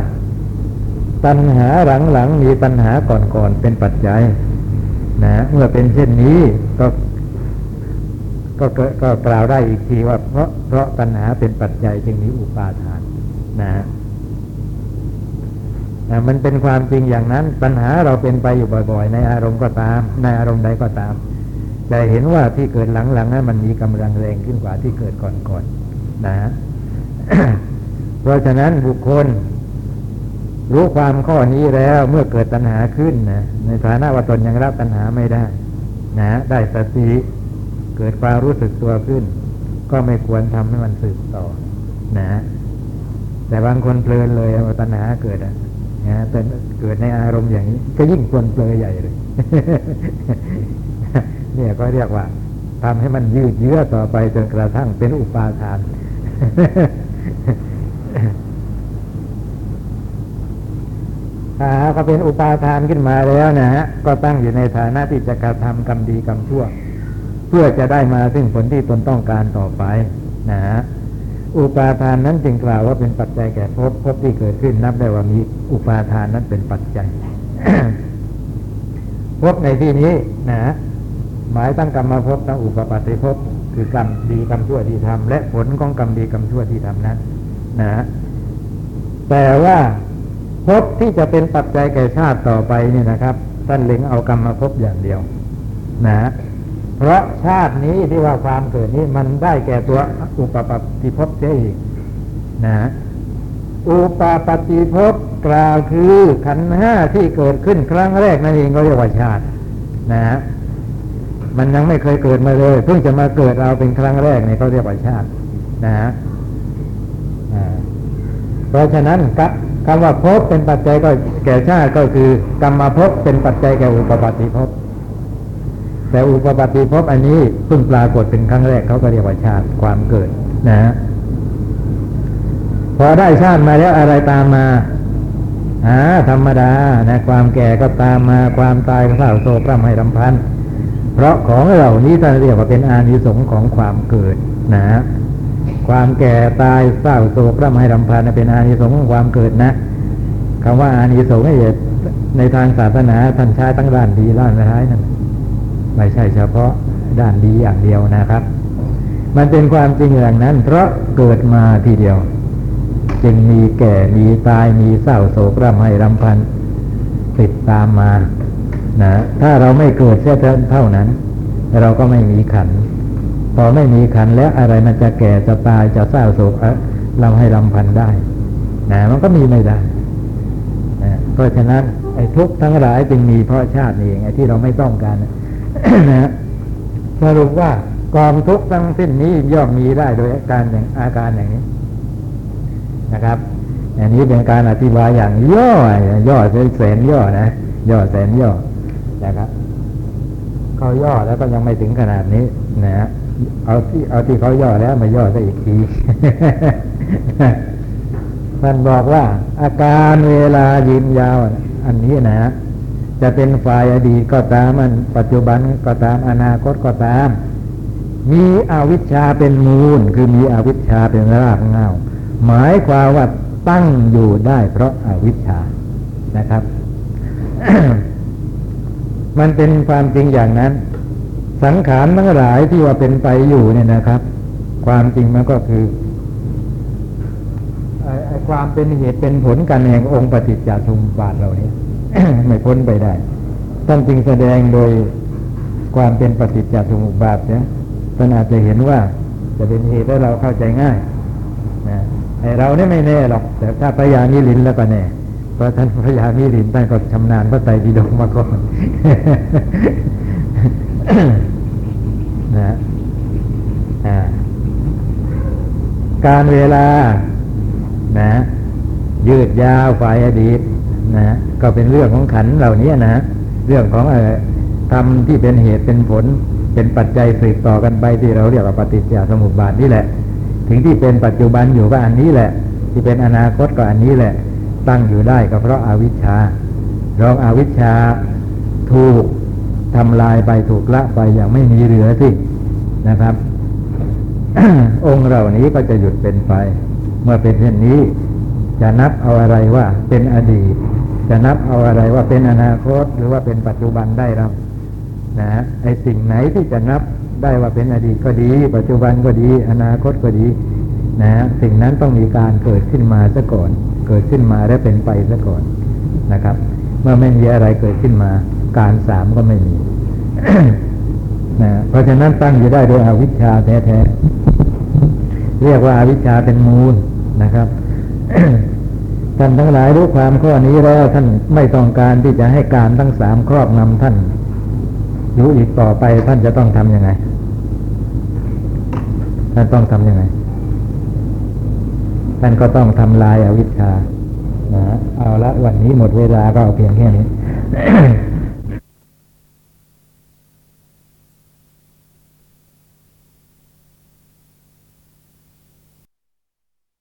ตัณหาหลังๆมีตัณหาก่อนๆเป็นปัจจัย นะเมื่อเป็นเช่นนี้ก็ก็ก็ก็กล่าวได้อีกทีว่า เพราะเพราะตัณหาเป็นปัจจัยจึงมีอุปาทาน นะนะมันเป็นความจริงอย่างนั้น ปัญหาเราเป็นไปอยู่บ่อย ๆ ในอารมณ์ก็ตาม ในอารมณ์ใดก็ตาม แต่เห็นว่าที่เกิดหลังๆนั้นมันมีกำลังแรงขึ้นกว่าที่เกิดก่อนๆนะ เพราะฉะนั้นบุคคล รู้ความข้อนี้แล้วเมื่อเกิดตัณหาขึ้นนะในฐานะว่าตนยังรับตัณหาไม่ได้ นะ ได้สติเกิดความรู้สึกตัวขึ้น ก็ไม่ควรทำให้มันสืบต่อ นะ แต่บางคนเพลินเลยว่าตัณหาเกิดอะนะแต่เกิดในอารมณ์อย่างนี้ ก็ยิ่งควรเพลินใหญ่เลยเนี่ยก็เรียกว่าทำให้มันยืดเยื้อต่อไปจนกระทั่งเป็นอุปาทาน ถ้าหากว่าเป็นอุปาทานขึ้นมาแล้วนะฮะก็ตั้งอยู่ในฐานะที่จะกระทำกรรมดีกรรมชั่ว เพื่อจะได้มาซึ่งผลที่ตนต้องการต่อไปนะฮะอุปาทานนั้นจึงกล่าวว่าเป็นปัจจัยแก่ภพภพที่เกิดขึ้นนับได้ว่ามีอุปาทานนั้นเป็นปัจจัยภพในที่นี้นะฮะหมายตั้งกรรมภพตั้งอุปปัติภพคือกรรมดีกรรมชั่วที่ทำและผลของกรรมดีกรรมชั่วที่ทำนั้น นะฮะแต่ว่าภพที่จะเป็นปัจจัยแก่ชาติต่อไปเนี่ยนะครับท่านเล็งเอากรรมภพอย่างเดียวนะฮะเพราะชาตินี้ที่ว่าความเกิดนี้มันได้แก่ตัวอุปปัติภพเสียอีกนะฮะอุปปัติภพกล่าวคือขันห้าที่เกิดขึ้นครั้งแรกนั่นเองก็เรียกว่าชาติ นะฮะมันยังไม่เคยเกิดมาเลย เพิ่งจะมาเกิดเราเป็นครั้งแรกเนี่ยเขาเรียกว่าชาติ นะฮะ เพราะฉะนั้นกับคำว่าภพเป็นปัจจัยก็แก่ชาติก็คือกรรมภพเป็นปัจจัยแก่อุปปัติภพแต่อุปปัติภพอันนี้เพิ่งปรากฏเป็นครั้งแรกเขาก็เรียกว่าชาติความเกิดนะฮะพอได้ชาติมาแล้วอะไรตามมาหาธรรมดานะความแก่ก็ตามมาความตายก็เศร้าโศกร่ำให้รำพัน เพราะของเหล่านี้ท่านเรียกว่าเป็นอานิสงส์ของความเกิดนะฮะ ความแก่ตายเศร้าโศกร่ำให้รำพันเป็นอานิสงส์ของความเกิดนะคำว่าอานิสงส์นี่ในทางศาสนาท่านใช้ตั้งด้านดีด้านร้ายนั่นไม่ใช่เฉพาะด้านดีอย่างเดียวนะครับ มันเป็นความจริงอย่างนั้น เพราะเกิดมาทีเดียว จึงมีแก่มีตายมีเศร้าโศกร่ำให้รำพันติดตามมานะถ้าเราไม่เกิดเสียเท่านั้น เราก็ไม่มีขัน พอไม่มีขันแล้วอะไรมันจะแก่จะตายจะเศร้าโศกเราให้รำพันได้นะมันก็มีไม่ได้นะเพราะฉะนั้นไอ้ทุกข์ทั้งหลายจึงมีเพราะชาตินี่เองไอ้ที่เราไม่ต้องการนะสรุปว่ากองทุกข์ทั้งสิ้นนี้ย่อมมีได้โดยอาการอย่างอาการอย่างนี้นะครับอันนี้เป็นการอธิบายอย่างย่อ ย่อแสนย่อนะ ย่อแสนย่อนะครับ เขาย่อแล้วก็ยังไม่ถึงขนาดนี้นะฮะ เอาที่เอาที่เขาย่อแล้วมาย่อซะอีกทีท่านบอกว่า อาการเวลายืนยาว อันนี้นะ จะเป็นฝ่ายอดีตก็ตามมันปัจจุบันก็ตามอนาคตก็ตาม มีอวิชชาเป็นมูล คือมีอวิชชาเป็นรากเหง้าหมายความว่าตั้งอยู่ได้เพราะอาวิชชานะครับ มันเป็นความจริงอย่างนั้น สังขารทั้งหลายที่ว่าเป็นไปอยู่เนี่ยนะครับ ความจริงมันก็คือไอ้ความเป็นเหตุเป็นผลกันแห่งองค์ปฏิจจสมุปบาทเราเนี่ยไม่พ้นไปได้ท่านจึงแสดงโดยความเป็นปฏิจจสมุปบาทเนี่ยท่านอาจจะเห็นว่าจะเป็นเหตุให้เราเข้าใจง่ายนะไอเราเนี่ยไม่แน่หรอก แต่ถ้าพยานิลินแล้วก็แน่เพราะท่านพยามิรินท่านก็ชำนาญพระไตรปิฎกมาก่อน นะอ่า การเวลานะ ยืดยาวฝ่ายอดีตนะก็เป็นเรื่องของขันเหล่านี้นะเรื่องของเอ่อธรรมที่เป็นเหตุเป็นผล เป็นปัจจัยสืบต่อกันไปที่เราเรียกว่าปฏิจจสมุปบาทนี่แหละ ถึงที่เป็นปัจจุบันอยู่ก็อันนี้แหละ ที่เป็นอนาคตก็อันนี้แหละ ตั้งอยู่ได้ก็เพราะอาวิชชารองอาวิชชาถูกทำลายไปถูกละไปอย่างไม่มีเหลือสินะครับ องค์เหล่านี้ก็จะหยุดเป็นไป เมื่อเป็นเช่นนี้ จะนับเอาอะไรว่าเป็นอดีต จะนับเอาอะไรว่าเป็นอนาคต หรือว่าเป็นปัจจุบันได้เรานะฮะไอสิ่งไหนที่จะนับได้ว่าเป็นอดีตก็ดี ปัจจุบันก็ดี อนาคตก็ดีนะฮะสิ่งนั้นต้องมีการเกิดขึ้นมาซะก่อน เกิดขึ้นมาและเป็นไปซะก่อนนะครับ เมื่อไม่มีอะไรเกิดขึ้นมา การสามก็ไม่มีนะเพราะฉะนั้นตั้งอยู่ได้โดยอวิชชาแท้ๆ เรียกว่าอาวิชชาเป็นมูลนะครับท่านทั้งหลายรู้ความข้อนี้แล้วท่านไม่ต้องการที่จะให้การทั้งสามครอบนำท่าน อยู่อีกต่อไปท่านจะต้องทำยังไง ท่านต้องทำยังไง ท่านก็ต้องทำลายอาวิชชานะเอาละวันนี้หมดเวลาก็เอาเพียงแค่นี้